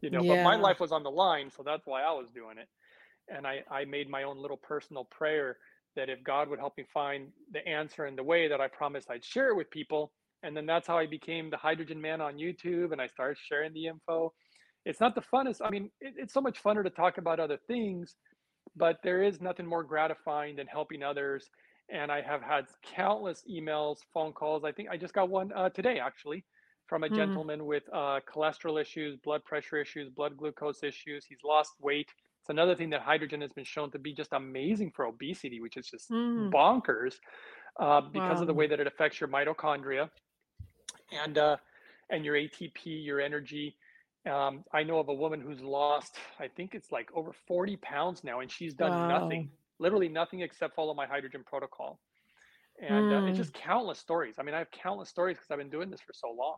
You know, but my life was on the line, so that's why I was doing it and I, I made my own little personal prayer that if God would help me find the answer in the way that I promised I'd share it with people. And then that's how I became the hydrogen man on YouTube and I started sharing the info. It's not the funnest. I mean, it, it's so much funner to talk about other things, but there is nothing more gratifying than helping others. And I have had countless emails, phone calls. I think I just got one uh, today actually from a Mm. gentleman with uh, cholesterol issues, blood pressure issues, blood glucose issues. He's lost weight it's another thing that hydrogen has been shown to be just amazing for obesity, which is just Mm. bonkers uh, because of the way that it affects your mitochondria and uh, and your ATP, your energy. Um, I know of a woman who's lost, I think it's like over 40 pounds now, and she's done Wow. nothing, literally nothing except follow my hydrogen protocol. And uh, it's Mm. just countless stories. I mean, I have countless stories because I've been doing this for so long.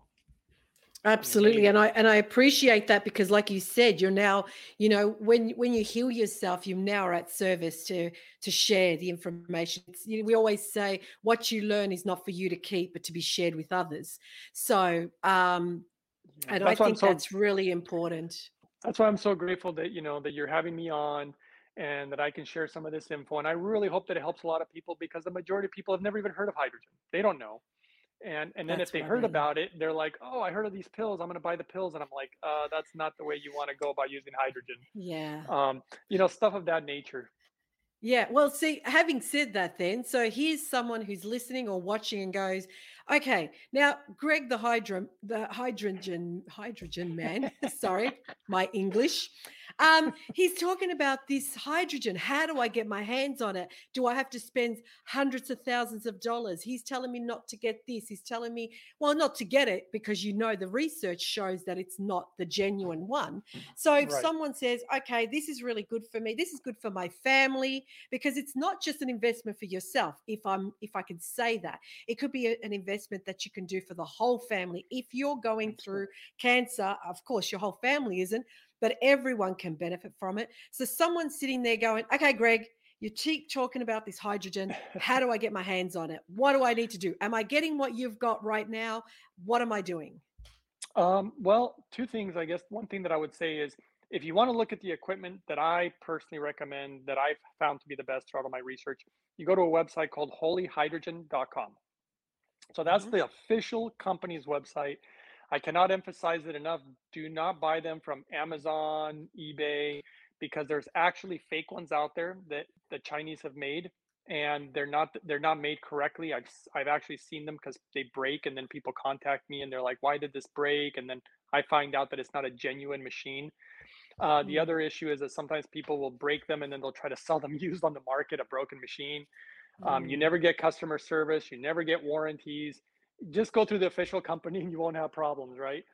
Absolutely, and I and I appreciate that because, like you said, you're now, you know, when when you heal yourself, you now are at service to to share the information. It's, you know, we always say, what you learn is not for you to keep, but to be shared with others. So, um, and I that's I'm think so that's really important. that's why I'm so grateful that you know that you're having me on and that I can share some of this info. And I really hope that it helps a lot of people because the majority of people have never even heard of hydrogen. They don't know. And and then if they heard right. about it, they're like, "Oh, I heard of these pills. I'm going to buy the pills." And I'm like, "Uh, that's not the way you want to go about using hydrogen." Yeah. Um, you know, stuff of that nature. Yeah, well, see, having said that, then, so here's someone who's listening or watching and goes, okay, now Greg, the hydro, the hydrogen, hydrogen man, <laughs> sorry, my English, um, he's talking about this hydrogen. How do I get my hands on it? Do I have to spend hundreds of thousands of dollars? He's telling me not to get this. He's telling me, well, not to get it because you know the research shows that it's not the genuine one. So if Right. someone says, okay, this is really good for me, this is good for my family, because it's not just an investment for yourself if i'm if i can say that it could be a- an investment that you can do for the whole family if you're going through cancer of course your whole family isn't but everyone can benefit from it so someone's sitting there going okay greg you keep talking about this hydrogen how do i get my hands on it what do i need to do am i getting what you've got right now what am i doing Um, well, two things, I guess. One thing that I would say is if you want to look at the equipment that I personally recommend that I've found to be the best throughout all my research, you go to a website called holyhydrogen.com. So that's Mhm. the official company's website. I cannot emphasize it enough. Do not buy them from Amazon, eBay, because there's actually fake ones out there that the Chinese have made, and they're not they're not made correctly. I've I've actually seen them because they break, and then people contact me and they're like, "Why did this break?" And then I find out that it's not a genuine machine. Uh, the Mm. other issue is that sometimes people will break them and then they'll try to sell them <laughs> used on the market, a broken machine. Um, you Mm. never get customer service, you never get warranties. Just go through the official company and you won't have problems, right?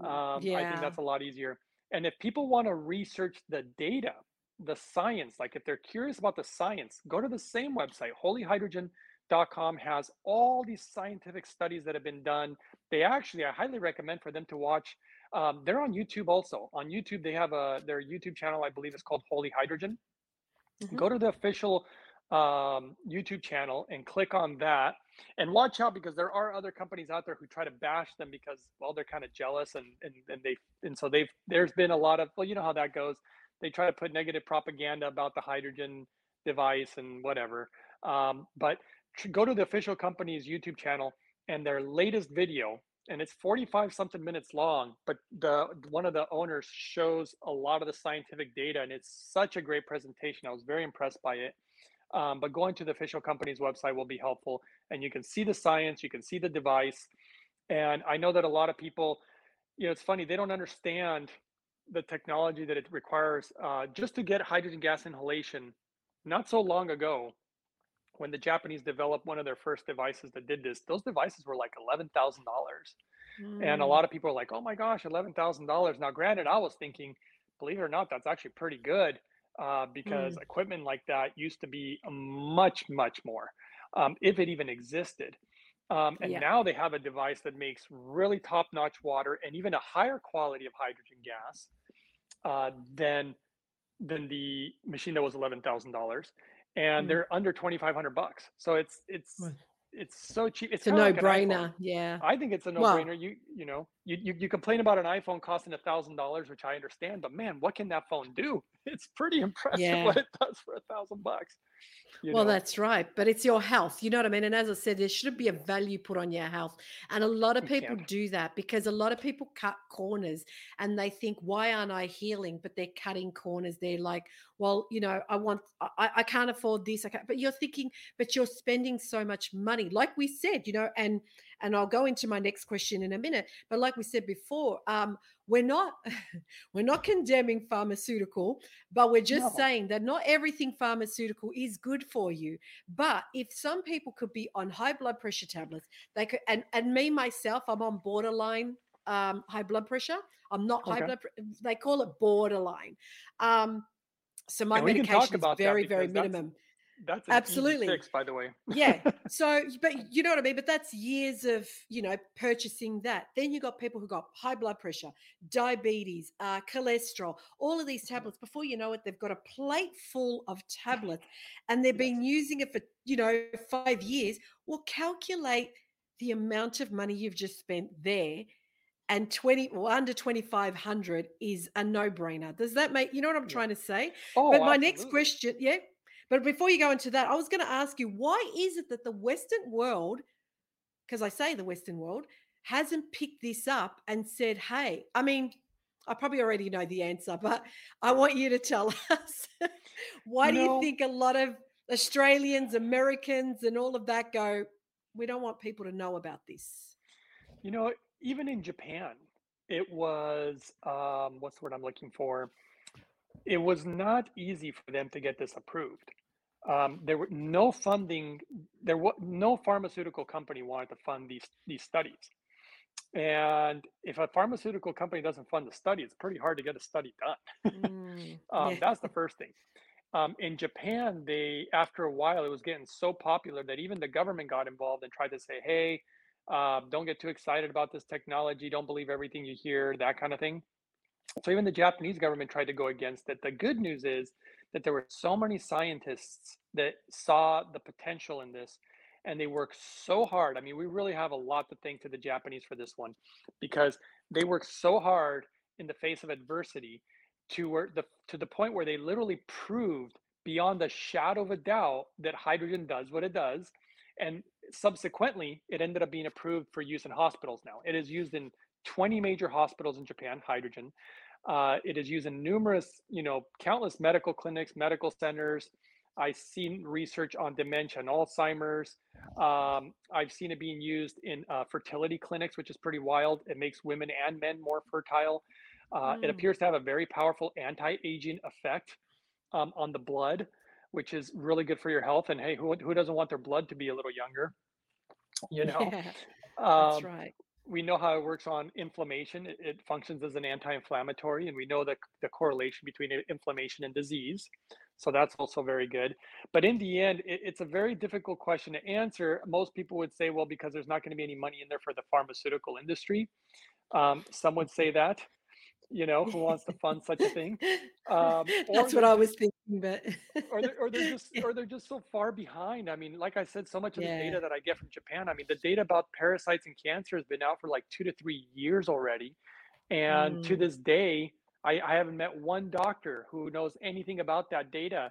Um, I think that's a lot easier. And if people want to research the data, the science, like if they're curious about the science, go to the same website, facebook.com has all these scientific studies that have been done. They actually, I highly recommend for them to watch. Um, they're on YouTube also. On YouTube, they have a their YouTube channel, I believe, is called Holy Hydrogen. Mhm. Go to the official um, YouTube channel and click on that, and watch out because there are other companies out there who try to bash them because well they're kind of jealous and and and they and so they've there's been a lot of well you know how that goes. They try to put negative propaganda about the hydrogen device and whatever. Um, but go to the official company's YouTube channel and their latest video, and it's 45 something minutes long. But the one of the owners shows a lot of the scientific data, and it's such a great presentation. I was very impressed by it. Um, but going to the official company's website will be helpful, and you can see the science, you can see the device, and I know that a lot of people, you know, it's funny they don't understand the technology that it requires uh, just to get hydrogen gas inhalation. Not so long ago, when the Japanese developed one of their first devices that did this, those devices were like eleven thousand dollars, and a Mm, lot of people are like, "Oh my gosh, eleven thousand dollars!" Now, granted, I was thinking, believe it or not, that's actually pretty good uh, because mm, equipment like that used to be much, much more, um, if it even existed. Um, and yeah. now they have a device that makes really top-notch water and even a higher quality of hydrogen gas uh, than than the machine that was eleven thousand dollars, and Mm. they're under twenty five hundred bucks. So it's it's it's so cheap. It's It's a of like no-brainer. Yeah. I think it's a Well, no-brainer. You you know you you, you complain about an iPhone costing a thousand dollars, which I understand, but man, what can that phone do? <laughs> It's pretty impressive yeah. what it does for a thousand bucks. Well, know, that's right. But it's your health. You know what I mean? And as I said, there should be a value put on your health. And a lot of people do that because a lot of people cut corners and they think, why aren't I healing? But they're cutting corners. They're like, well, you know, I want, I, I I can't afford this. I can't. But you're thinking, but you're spending so much money. Like we said, you know, and and I'll go into my next question in a minute. But like we said before, um, we're not <laughs> we're not condemning pharmaceutical but we're just No, saying that not everything pharmaceutical is good for you. But if some people could be on high blood pressure tablets they could and and me myself i'm on borderline um, high blood pressure. I'm not high blood they call it borderline. Um, so my medication is very very minimum that's absolutely fix, by the way. yeah. <laughs> So, but you know what I mean? But that's years of, you know, purchasing that. Then you got people who got high blood pressure, diabetes, uh, cholesterol, all of these Mhm. tablets. Before you know it, they've got a plate full of tablets and they've been using it for, you know, five years. Well, calculate the amount of money you've just spent there. And 20 or under 2500 is a no-brainer. Does that make you know what I'm Yeah. trying to say? Oh, But my next question, yeah. But before you go into that, I was going to ask you why is it that the Western world, because I say the Western world, hasn't picked this up and said, hey, I mean, I probably already know the answer, <laughs> but I want you to tell <laughs> us why You do you think a lot of Australians, Americans, and all of that go, we don't want people to know about this? you know, even in Japan, it was um, what's the word I'm looking for? It was not easy for them to get this approved. Um, there were no funding. There was no pharmaceutical company wanted to fund these these studies. And if a pharmaceutical company doesn't fund the study, it's pretty hard to get a study done. Mm, <laughs> um, yeah. that's the first thing. Um, in Japan, they after a while, it was getting so popular that even the government got involved and tried to say, "Hey, uh, don't get too excited about this technology. Don't believe everything you hear." That kind of thing. So even the Japanese government tried to go against it. The good news is that there were so many scientists that saw the potential in this and they worked so hard. I mean, we really have a lot to thank to the Japanese for this one because they worked so hard in the face of adversity to where the to the point where they literally proved beyond a shadow of a doubt that hydrogen does what it does and subsequently it ended up being approved for use in hospitals now. It is used in 20 major hospitals in Japan, hydrogen. Uh, it is used in numerous, you know, countless medical clinics, medical centers. I've seen research on dementia and Alzheimer's. Um, I've seen it being used in uh, fertility clinics, which is pretty wild. It makes women and men more fertile. Uh, it Mm, appears to have a very powerful anti-aging effect um, on the blood, which is really good for your health. And hey, who, who doesn't want their blood to be a little younger? You know, <laughs> yeah, that's um, right. We know how it works on inflammation. It, it functions as an anti-inflammatory, and we know the, the correlation between inflammation and disease. So that's also very good. But in the end, it, it's a very difficult question to answer. Most people would say, well, because there's not going to be any money in there for the pharmaceutical industry. Um, some would say <laughs> that you know, who wants to fund such a thing? Um, <laughs> That's what I was thinking, <laughs> but or they're, or they're <laughs> just or they're just so far behind. I mean, like I said, so much of yeah. the data that I get from Japan. I mean, the data about parasites and cancer has been out for like two to three years already, and mm. to this day, I, I haven't met one doctor who knows anything about that data.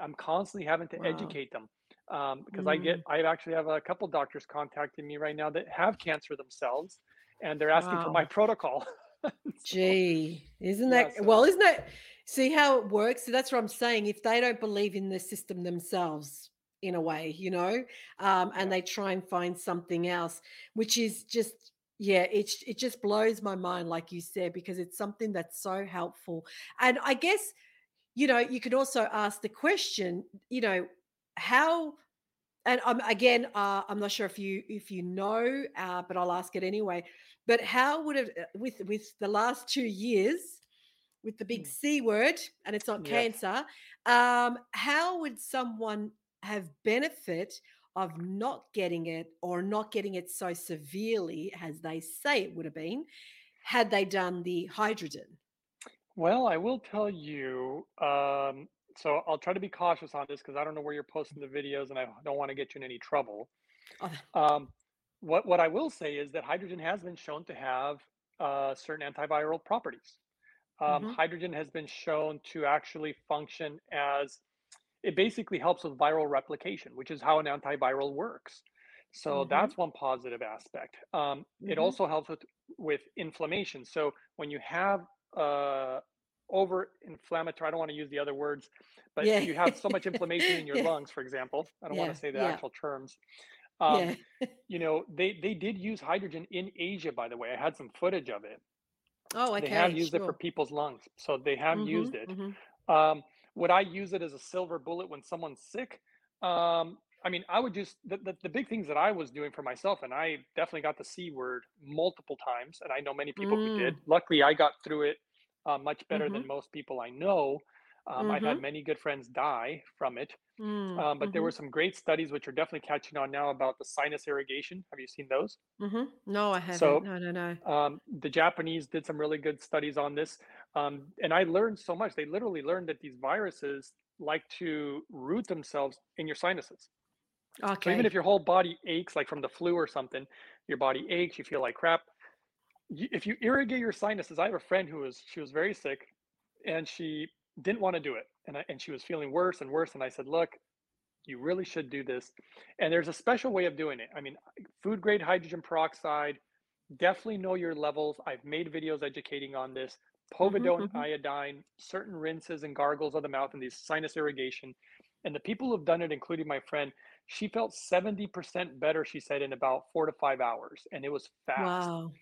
I'm constantly having to wow. educate them um, because mm. I get I actually have a couple doctors contacting me right now that have cancer themselves, and they're asking wow. for my protocol. <laughs> Gee, isn't that yeah, so. well? Isn't that see how it works? So that's what I'm saying. If they don't believe in the system themselves, in a way, you know, um, and they try and find something else, which is just yeah, it it just blows my mind, like you said, because it's something that's so helpful. And I guess you know you could also ask the question, you know, how and I'm again, uh, I'm not sure if you if you know, uh, but I'll ask it anyway. But how would it uh, with with the last two years, with the big mm. C word, and it's not cancer, um, how would someone have benefit of not getting it or not getting it so severely as they say it would have been had they done the hydrogen? Well, I will tell you. Um, so I'll try to be cautious on this because I don't know where you're posting the videos, and I don't want to get you in any trouble. Oh. Um, what what I will say is that hydrogen has been shown to have uh, certain antiviral properties. Um, mm-hmm. Hydrogen has been shown to actually function as it basically helps with viral replication, which is how an antiviral works. So mm-hmm. that's one positive aspect. Um, mm-hmm. It also helps with with inflammation. So when you have uh, over inflammatory, I don't want to use the other words, but yeah. you have so much <laughs> inflammation in your yeah. lungs, for example. I don't yeah. want to say the actual terms. Um, <laughs> you know, they they did use hydrogen in Asia, by the way. I had some footage of it. Oh, okay. They have used sure. it for people's lungs, so they have mm-hmm, used it. Mm-hmm. Um, would I use it as a silver bullet when someone's sick? Um, I mean, I would just the, the, the, big things that I was doing for myself, and I definitely got the C word multiple times, and I know many people mm. who did. Luckily, I got through it uh, much better mm-hmm. than most people I know. Um, mm-hmm. I've had mm-hmm. many good friends die from it. Mm, um, but mm-hmm. there were some great studies which are definitely catching on now about the sinus irrigation. Have you seen those? Mm-hmm. No, I haven't. So, no, no, no. Um, the Japanese did some really good studies on this. Um, and I learned so much. They literally learned that these viruses like to root themselves in your sinuses. Okay. So even if your whole body aches, like from the flu or something, your body aches, you feel like crap. If you irrigate your sinuses, I have a friend who was she was very sick, and she didn't want to do it and I, and she was feeling worse and worse and i said look you really should do this and there's a special way of doing it i mean food grade hydrogen peroxide definitely know your levels i've made videos educating on this povidone mm-hmm, mm-hmm. iodine certain rinses and gargles of the mouth and these sinus irrigation and the people who've done it including my friend she felt 70% better she said in about four to five hours and it was fast wow.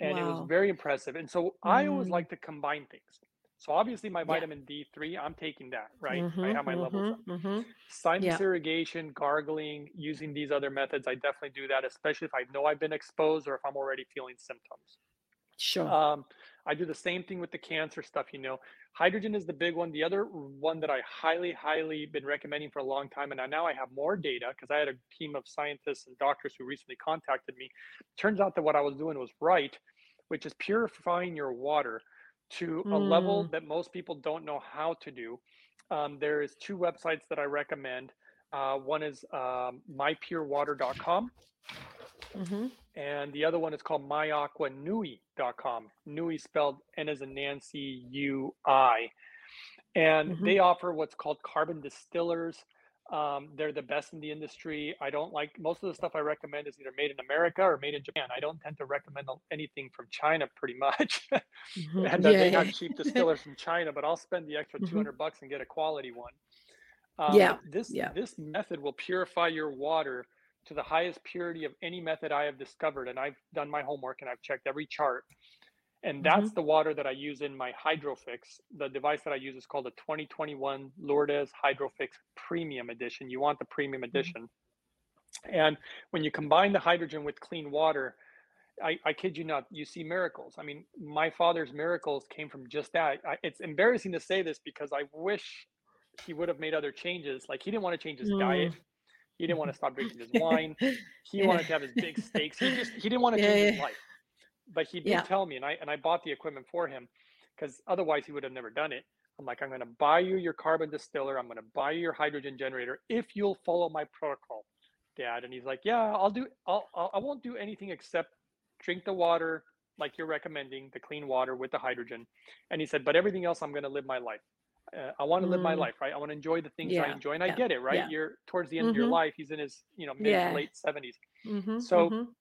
and wow. it was very impressive and so mm. i always mm. like to combine things so obviously my vitamin D3, I'm taking that, right? Mm-hmm, I have my mm-hmm, levels. Mm-hmm. Sinus yeah. irrigation, gargling, using these other methods, I definitely do that, especially if I know I've been exposed or if I'm already feeling symptoms. Sure. Um, I do the same thing with the cancer stuff, you know. Hydrogen is the big one. The other one that I highly, highly been recommending for a long time, and now I have more data because I had a team of scientists and doctors who recently contacted me. Turns out that what I was doing was right, which is purifying your water to mm. a level mm. that most people don't know how to do. Um, there is two websites that I recommend. Uh, one is um, mypurewater.com, mm-hmm. and the other one is called myaquanui.com. Nui spelled N as in Nancy U I, and mm-hmm. they offer what's called carbon distillers. Um, they're the best in the industry. I don't like most of the stuff I recommend is either made in America or made in Japan. I don't tend to recommend anything from China pretty much. <laughs> mm-hmm. and yeah. they have cheap <laughs> distillers from China, but I'll spend the extra mm-hmm. 200 bucks and get a quality one. Um, yeah. This yeah. this method will purify your water to the highest purity of any method I have discovered. And I've done my homework and I've checked every chart. And that's mm-hmm. the water that I use in my Hydrofix. The device that I use is called the 2021 Lourdes Hydrofix Premium Edition. You want the premium mm-hmm. edition. Mm-hmm. And when you combine the hydrogen with clean water, I, I kid you not, you see miracles. I mean, my father's miracles came from just that. I, it's embarrassing to say this because I wish he would have made other changes. Like he didn't want to change his diet. Mm. He didn't want to stop drinking his <laughs> wine. He Yeah. wanted to have his big <laughs> steaks. He just he didn't want to Yeah, change his life. But he did Yeah. tell me, and I and I bought the equipment for him because otherwise he would have never done it. I'm like, I'm going to buy you your carbon distiller. I'm going to buy you your hydrogen generator if you'll follow my protocol, Dad. And he's like, Yeah, I'll do. I'll, I'll I won't do anything except drink the water like you're recommending, the clean water with the hydrogen. And he said, But everything else, I'm going to live my life. Uh, I want to live my Mm. life, right? I want to enjoy the things I enjoy, and I get it, right? yeah. You're towards the end of your Mhm. life. He's in his, you know, mid Yeah. late 70s. Mhm, So mhm.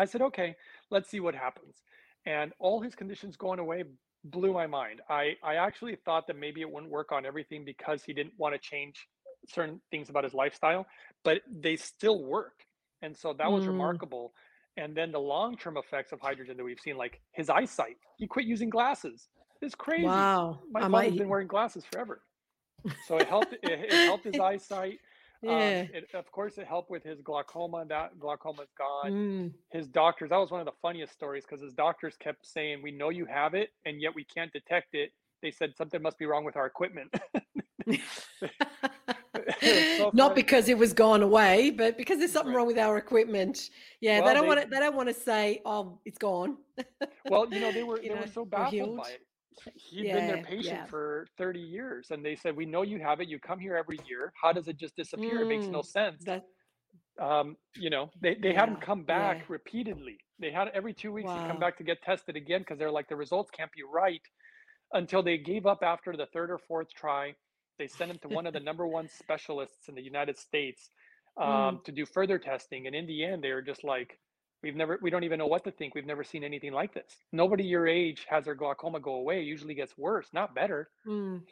I said, okay, let's see what happens. And all his conditions going away blew my mind. I, I actually thought that maybe it wouldn't work on everything because he didn't want to change certain things about his lifestyle, but they still work. And so that was Mm. remarkable. And then the long term effects of hydrogen that we've seen, like his eyesight, he quit using glasses. It's crazy. Wow. My father's might. been wearing glasses forever. So it helped, <laughs> it, it helped his eyesight. Um, Yeah. it, of course, it helped with his glaucoma. That glaucoma's gone Mm. his doctors that was one of the funniest stories because his doctors kept saying we know you have it and yet we can't detect it they said something must be wrong with our equipment <laughs> <laughs> so Not because it was gone away, but because there's something Right. wrong with our equipment. Yeah, Well, they don't want to. They don't want to say, "Oh, it's gone." well you know <laughs> they were You they know, were so baffled by it He- he'd been their patient yeah. for 30 years and they said we know you have it you come here every year how does it just disappear it makes no Mm, sense That um, you know, they, they had him Yeah, come yeah. back repeatedly. They had every two weeks he'd come back to get tested again because they're like the results can't be right until they gave up after the third or fourth try. They sent him to one of the number one specialists in the United States um, Mm. to do further testing. And in the end, they were just like, we've never, we don't even know what to think. We've never seen anything like this. Nobody your age has their glaucoma go away. It usually gets worse, not better Mm,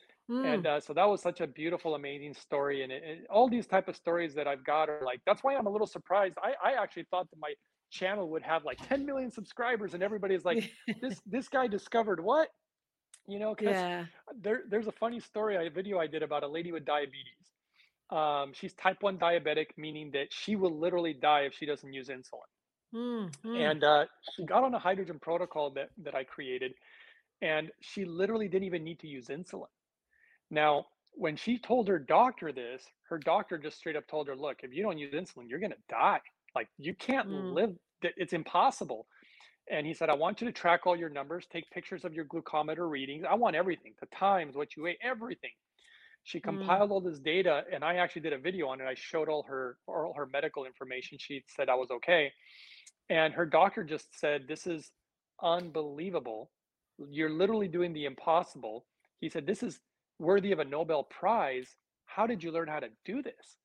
and mm. uh, so that was such a beautiful amazing story and, it, it- all these type of stories that i've got are like that's why i'm a little surprised i, I actually thought that my channel would have like 10 million subscribers and everybody's like <laughs> this this guy discovered what you know because yeah. there, there's a funny story a video i did about a lady with diabetes um, she's type 1 diabetic meaning that she will literally die if she doesn't use insulin Mm, mm. and uh, she got on a hydrogen protocol that that I created, and she literally didn't even need to use insulin. Now, when she told her doctor this, her doctor just straight up told her, "Look, if you don't use insulin, you're gonna die. Like you can't Mm. live. It's impossible." And he said, "I want you to track all your numbers, take pictures of your glucometer readings. I want everything, the times, what you ate, everything." She Mm. compiled all this data, and I actually did a video on it. I showed all her all her medical information. She said I was okay and her doctor just said, This is unbelievable. You're literally doing the impossible. He said, This is worthy of a Nobel Prize. How did you learn how to do this?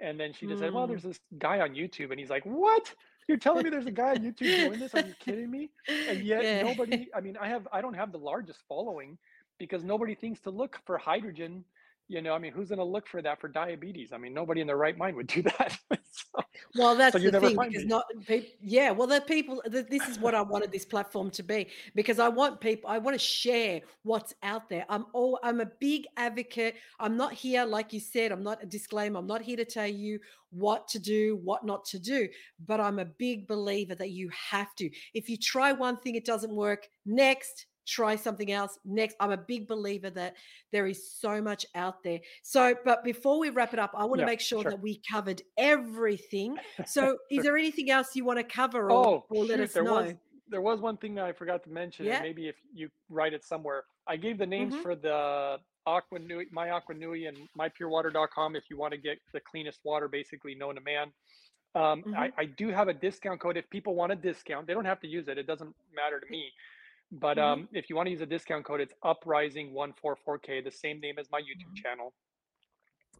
And then she just said, Well, Mm. there's this guy on YouTube. And he's like, What? You're telling me there's a guy on YouTube doing this? Are you kidding me? And <laughs> yet Yeah. nobody, I mean, I have I don't have the largest following because nobody thinks to look for hydrogen. You know, I mean, who's gonna look for that for diabetes? I mean, nobody in their right mind would do <laughs> that. so, Well, that's so the thing find because me. not people. Yeah, well, the people. th- This is what I wanted this platform to be because I want people. I want to share what's out there. I'm all. I'm a big advocate. I'm not here, like you said. I'm not a disclaimer. I'm not here to tell you what to do, what not to do. But I'm a big believer that you have to. If you try one thing, it doesn't work. Next. Try something else next. I'm a big believer that there is so much out there. So, but before we wrap it up, I want to Yeah, make sure sure. that we covered everything. So, <laughs> is there anything else you want to cover or, Oh, or let shoot, us there know? was there was one thing that I forgot to mention, Yeah. maybe if you write it somewhere. I gave the names Mhm. for the Aqua Nui, My Aqua Nui, and MyPureWater.com if you want to get the cleanest water, basically known to man. Um, I, Mhm. I do have a discount code if people want a discount. They don't have to use it; it doesn't matter to me. But Mhm. um, if you want to use a discount code, it's Uprising144K, the same name as my YouTube Mhm. channel.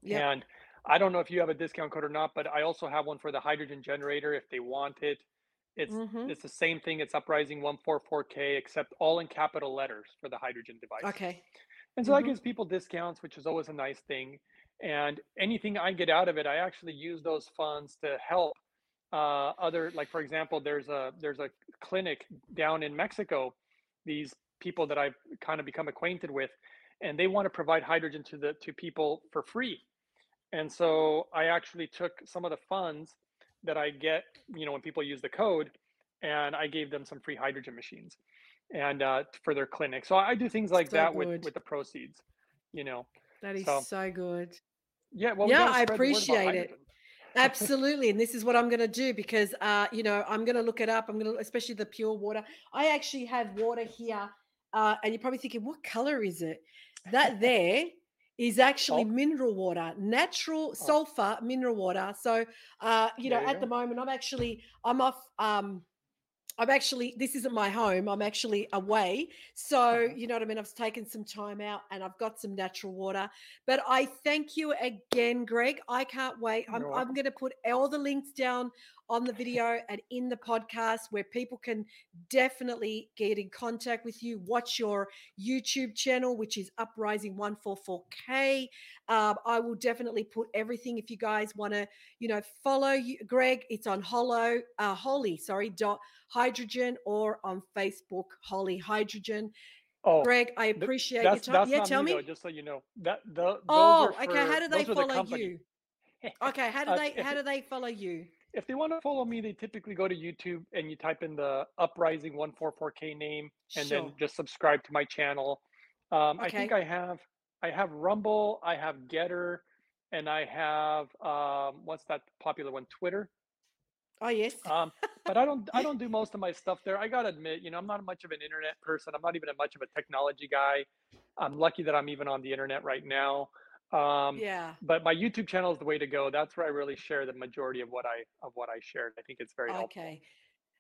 Yeah. And I don't know if you have a discount code or not, but I also have one for the hydrogen generator if they want it. It's Mhm. it's the same thing. It's Uprising 144K, except all in capital letters for the hydrogen device. Okay. And so that Mhm. gives people discounts, which is always a nice thing. And anything I get out of it, I actually use those funds to help uh, other. Like for example, there's a there's a clinic down in Mexico. These people that I've kind of become acquainted with, and they want to provide hydrogen to the to people for free. And so I actually took some of the funds that I get, you know, when people use the code, and I gave them some free hydrogen machines, and uh, for their clinic. So I do things like So that with good. with the proceeds, you know. That is So so good. yeah, well, Yeah, gotta I spread the word about appreciate it. hydrogen. Absolutely. And this is what I'm going to do because, uh, you know, I'm going to look it up. I'm going to, especially the pure water. I actually have water here. Uh, and you're probably thinking, what color is it? That there is actually mineral water, natural Oh, sulfur mineral water. So, uh, you know, you at the moment, I'm actually, I'm off. Um, I'm actually, this isn't my home. I'm actually away. So, you know what I mean? I've taken some time out and I've got some natural water. But I thank you again, Greg. I can't wait. I'm, I'm going to put all the links down on the video and in the podcast where people can definitely get in contact with you. Watch your YouTube channel, which is Uprising 144K. Um, I will definitely put everything if you guys want to, you know, follow you, Greg. It's on Hollow, uh, Holly, sorry, dot hydrogen or on Facebook, Holly Hydrogen. Oh, Greg, I th- appreciate your that's time. Yeah, tell me though. Just so you know, that the those Oh, are okay. How do they are the follow you? Okay, how do <laughs> Uh, they how do they follow you? If they want to follow me, they typically go to YouTube and you type in the Uprising 144K name and then just subscribe to my channel. Um, I think I have I have Rumble, I have Gettr, and I have um, what's that popular one, Twitter. Oh yes. Um, but I don't I <laughs> don't do most of my stuff there. I gotta admit, you know, I'm not much of an internet person. I'm not even a much of a technology guy. I'm lucky that I'm even on the internet right now. Um, Yeah. but my YouTube channel is the way to go. That's where I really share the majority of what I of what I shared. I think it's very helpful. Okay.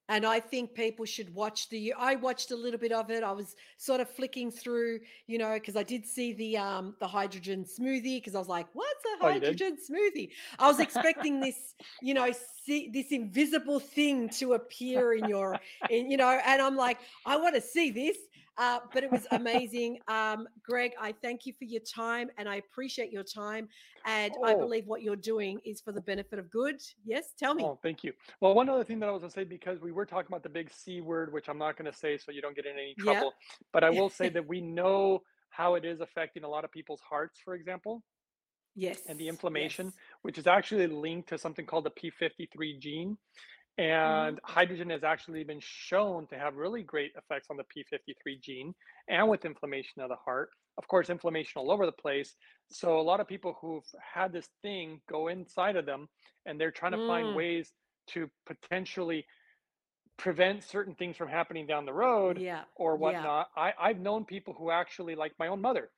And I think people should watch the I watched a little bit of it. I was sort of flicking through, you know, because I did see the um the hydrogen smoothie because I was like, what's a Oh, hydrogen smoothie? I was expecting this, you know, see this invisible thing to appear in your in, you know, and I'm like, I want to see this. Uh, but it was amazing. Um, Greg, I thank you for your time and I appreciate your time. And I Oh, believe what you're doing is for the benefit of good. Yes, tell me. oh, thank you. Well, one other thing that I was gonna say because we were talking about the big C word, which I'm not gonna say so you don't get in any Yeah. trouble, but I will say <laughs> that we know how it is affecting a lot of people's hearts, for example. Yes. and the inflammation, Yes. which is actually linked to something called the P53 gene. Mhm. And hydrogen has actually been shown to have really great effects on the P53 gene and with inflammation of the heart. Of course, inflammation all over the place. So, a lot of people who've had this thing go inside of them and they're trying to find Mm, ways to potentially prevent certain things from happening down the road yeah. or Yeah. whatnot. I, I've known people who actually, like my own mother,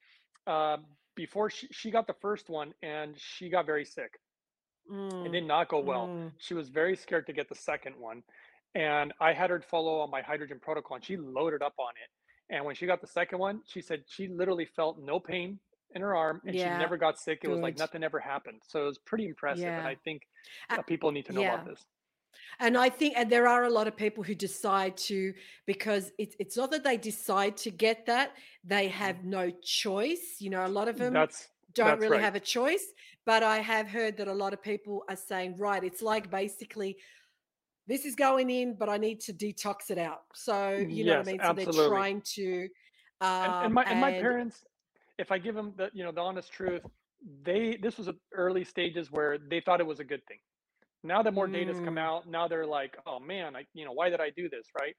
uh, before she, she got the first one and she got very sick. It Mm, did not go well. mm, She was very scared to get the second one. And I had her follow on my hydrogen protocol and she loaded up on it. And when she got the second one, she said she literally felt no pain in her arm and she never got sick. It was like nothing ever happened. So it was pretty impressive. And I think Uh, people need to know yeah. about this. And I think, and there are a lot of people who decide to, because it's it's not that they decide to get that, they Mhm. have no choice. You know, a lot of them That's don't that's really right. have a choice. But I have heard that a lot of people are saying, right, it's like basically this is going in, but I need to detox it out. So, you know what I mean? So they're trying to, And and um, my and my parents, if I give them the you know the honest truth, they this was at early stages where they thought it was a good thing. Now that more data's come mm, out, now they're like, oh man, I you know why did I do this, right?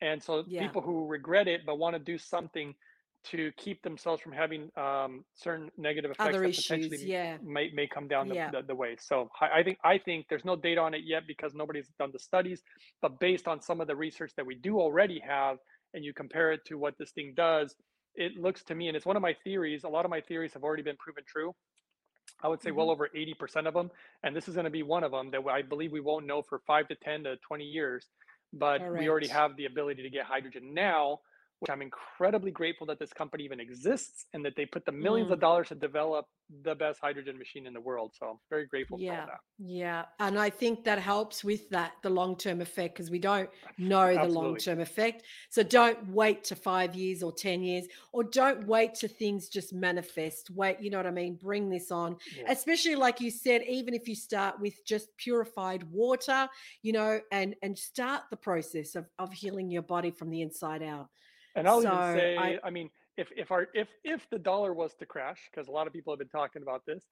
And so yeah, people who regret it but want to do something to keep themselves from having um, certain negative effects other that issues. potentially Yeah, may may come down the, yeah. the, the way. So I, I think I think there's no data on it yet because nobody's done the studies, but based on some of the research that we do already have, and you compare it to what this thing does, it looks to me, and it's one of my theories. A lot of my theories have already been proven true. I would say hmm well over 80% of them, and this is going to be one of them that I believe we won't know for five to 10 to 20 years. But we already have the ability to get hydrogen now, which I'm incredibly grateful that this company even exists and that they put the millions of Mm. dollars to develop the best hydrogen machine in the world. So I'm very grateful Yeah, that. yeah. And I think that helps with that, the long term effect, because we don't know the long term effect. So don't wait to five years or 10 years, or don't wait to things just manifest. Wait, you know what I mean? Bring this on, Yeah. especially like you said, even if you start with just purified water, you know, and and start the process of, of healing your body from the inside out. And I'll So even say, I mean, if if our if if the dollar was to crash, because a lot of people have been talking about this,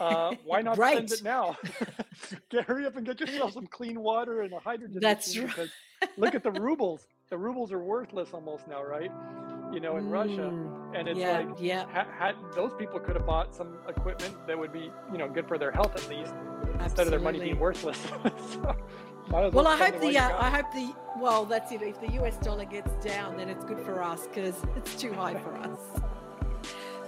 Uh, why <laughs> not Right. send it now? <laughs> <laughs> get hurry up and get yourself some clean water and a hydrogen. That's machine right. because look at the rubles. The rubles are worthless almost now, right? You know, in Russia, Mm, and it's yeah, like yeah, ha- had those people could have bought some equipment that would be, you know, good for their health at least, instead of their money being worthless. so, Well, I hope the uh, I hope the well, that's it. If the US dollar gets down, then it's good for us because it's too high for us.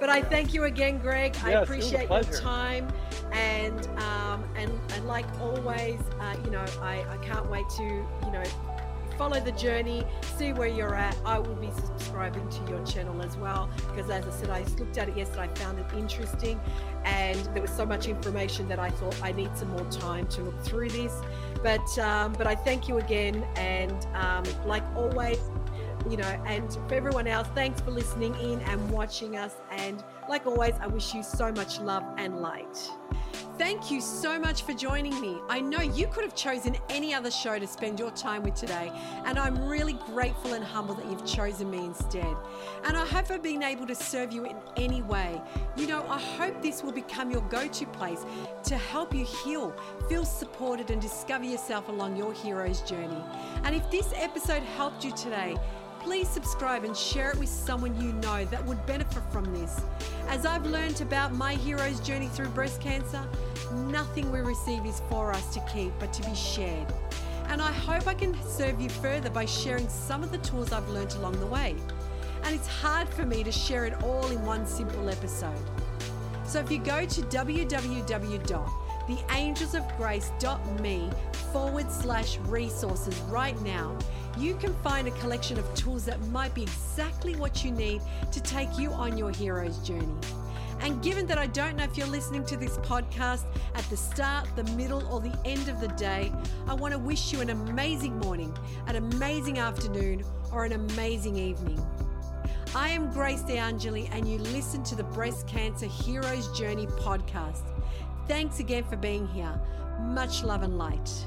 But I thank you again, Greg. I Yes, a appreciate your time, and um, and and like always, uh, you know, I, I can't wait to you know follow the journey, see where you're at. I will be subscribing to your channel as well because, as I said, I looked at it yesterday. I found it interesting, and there was so much information that I thought I need some more time to look through this. But um, but I thank you again, and um, like always, you know, and for everyone else, thanks for listening in and watching us. And like always, I wish you so much love and light. Thank you so much for joining me. I know you could have chosen any other show to spend your time with today, and I'm really grateful and humble that you've chosen me instead. And I hope I've been able to serve you in any way. You know, I hope this will become your go to place to help you heal, feel supported, and discover yourself along your hero's journey. And if this episode helped you today, please subscribe and share it with someone you know that would benefit from this. As I've learned about my hero's journey through breast cancer, nothing we receive is for us to keep but to be shared. And I hope I can serve you further by sharing some of the tools I've learned along the way. And it's hard for me to share it all in one simple episode. So if you go to www.theangelsofgrace.me forward slash resources right now, you can find a collection of tools that might be exactly what you need to take you on your hero's journey. And given that I don't know if you're listening to this podcast at the start, the middle, or the end of the day, I want to wish you an amazing morning, an amazing afternoon, or an amazing evening. I am Grace DeAngeli, and you listen to the Breast Cancer Hero's Journey podcast. Thanks again for being here. Much love and light.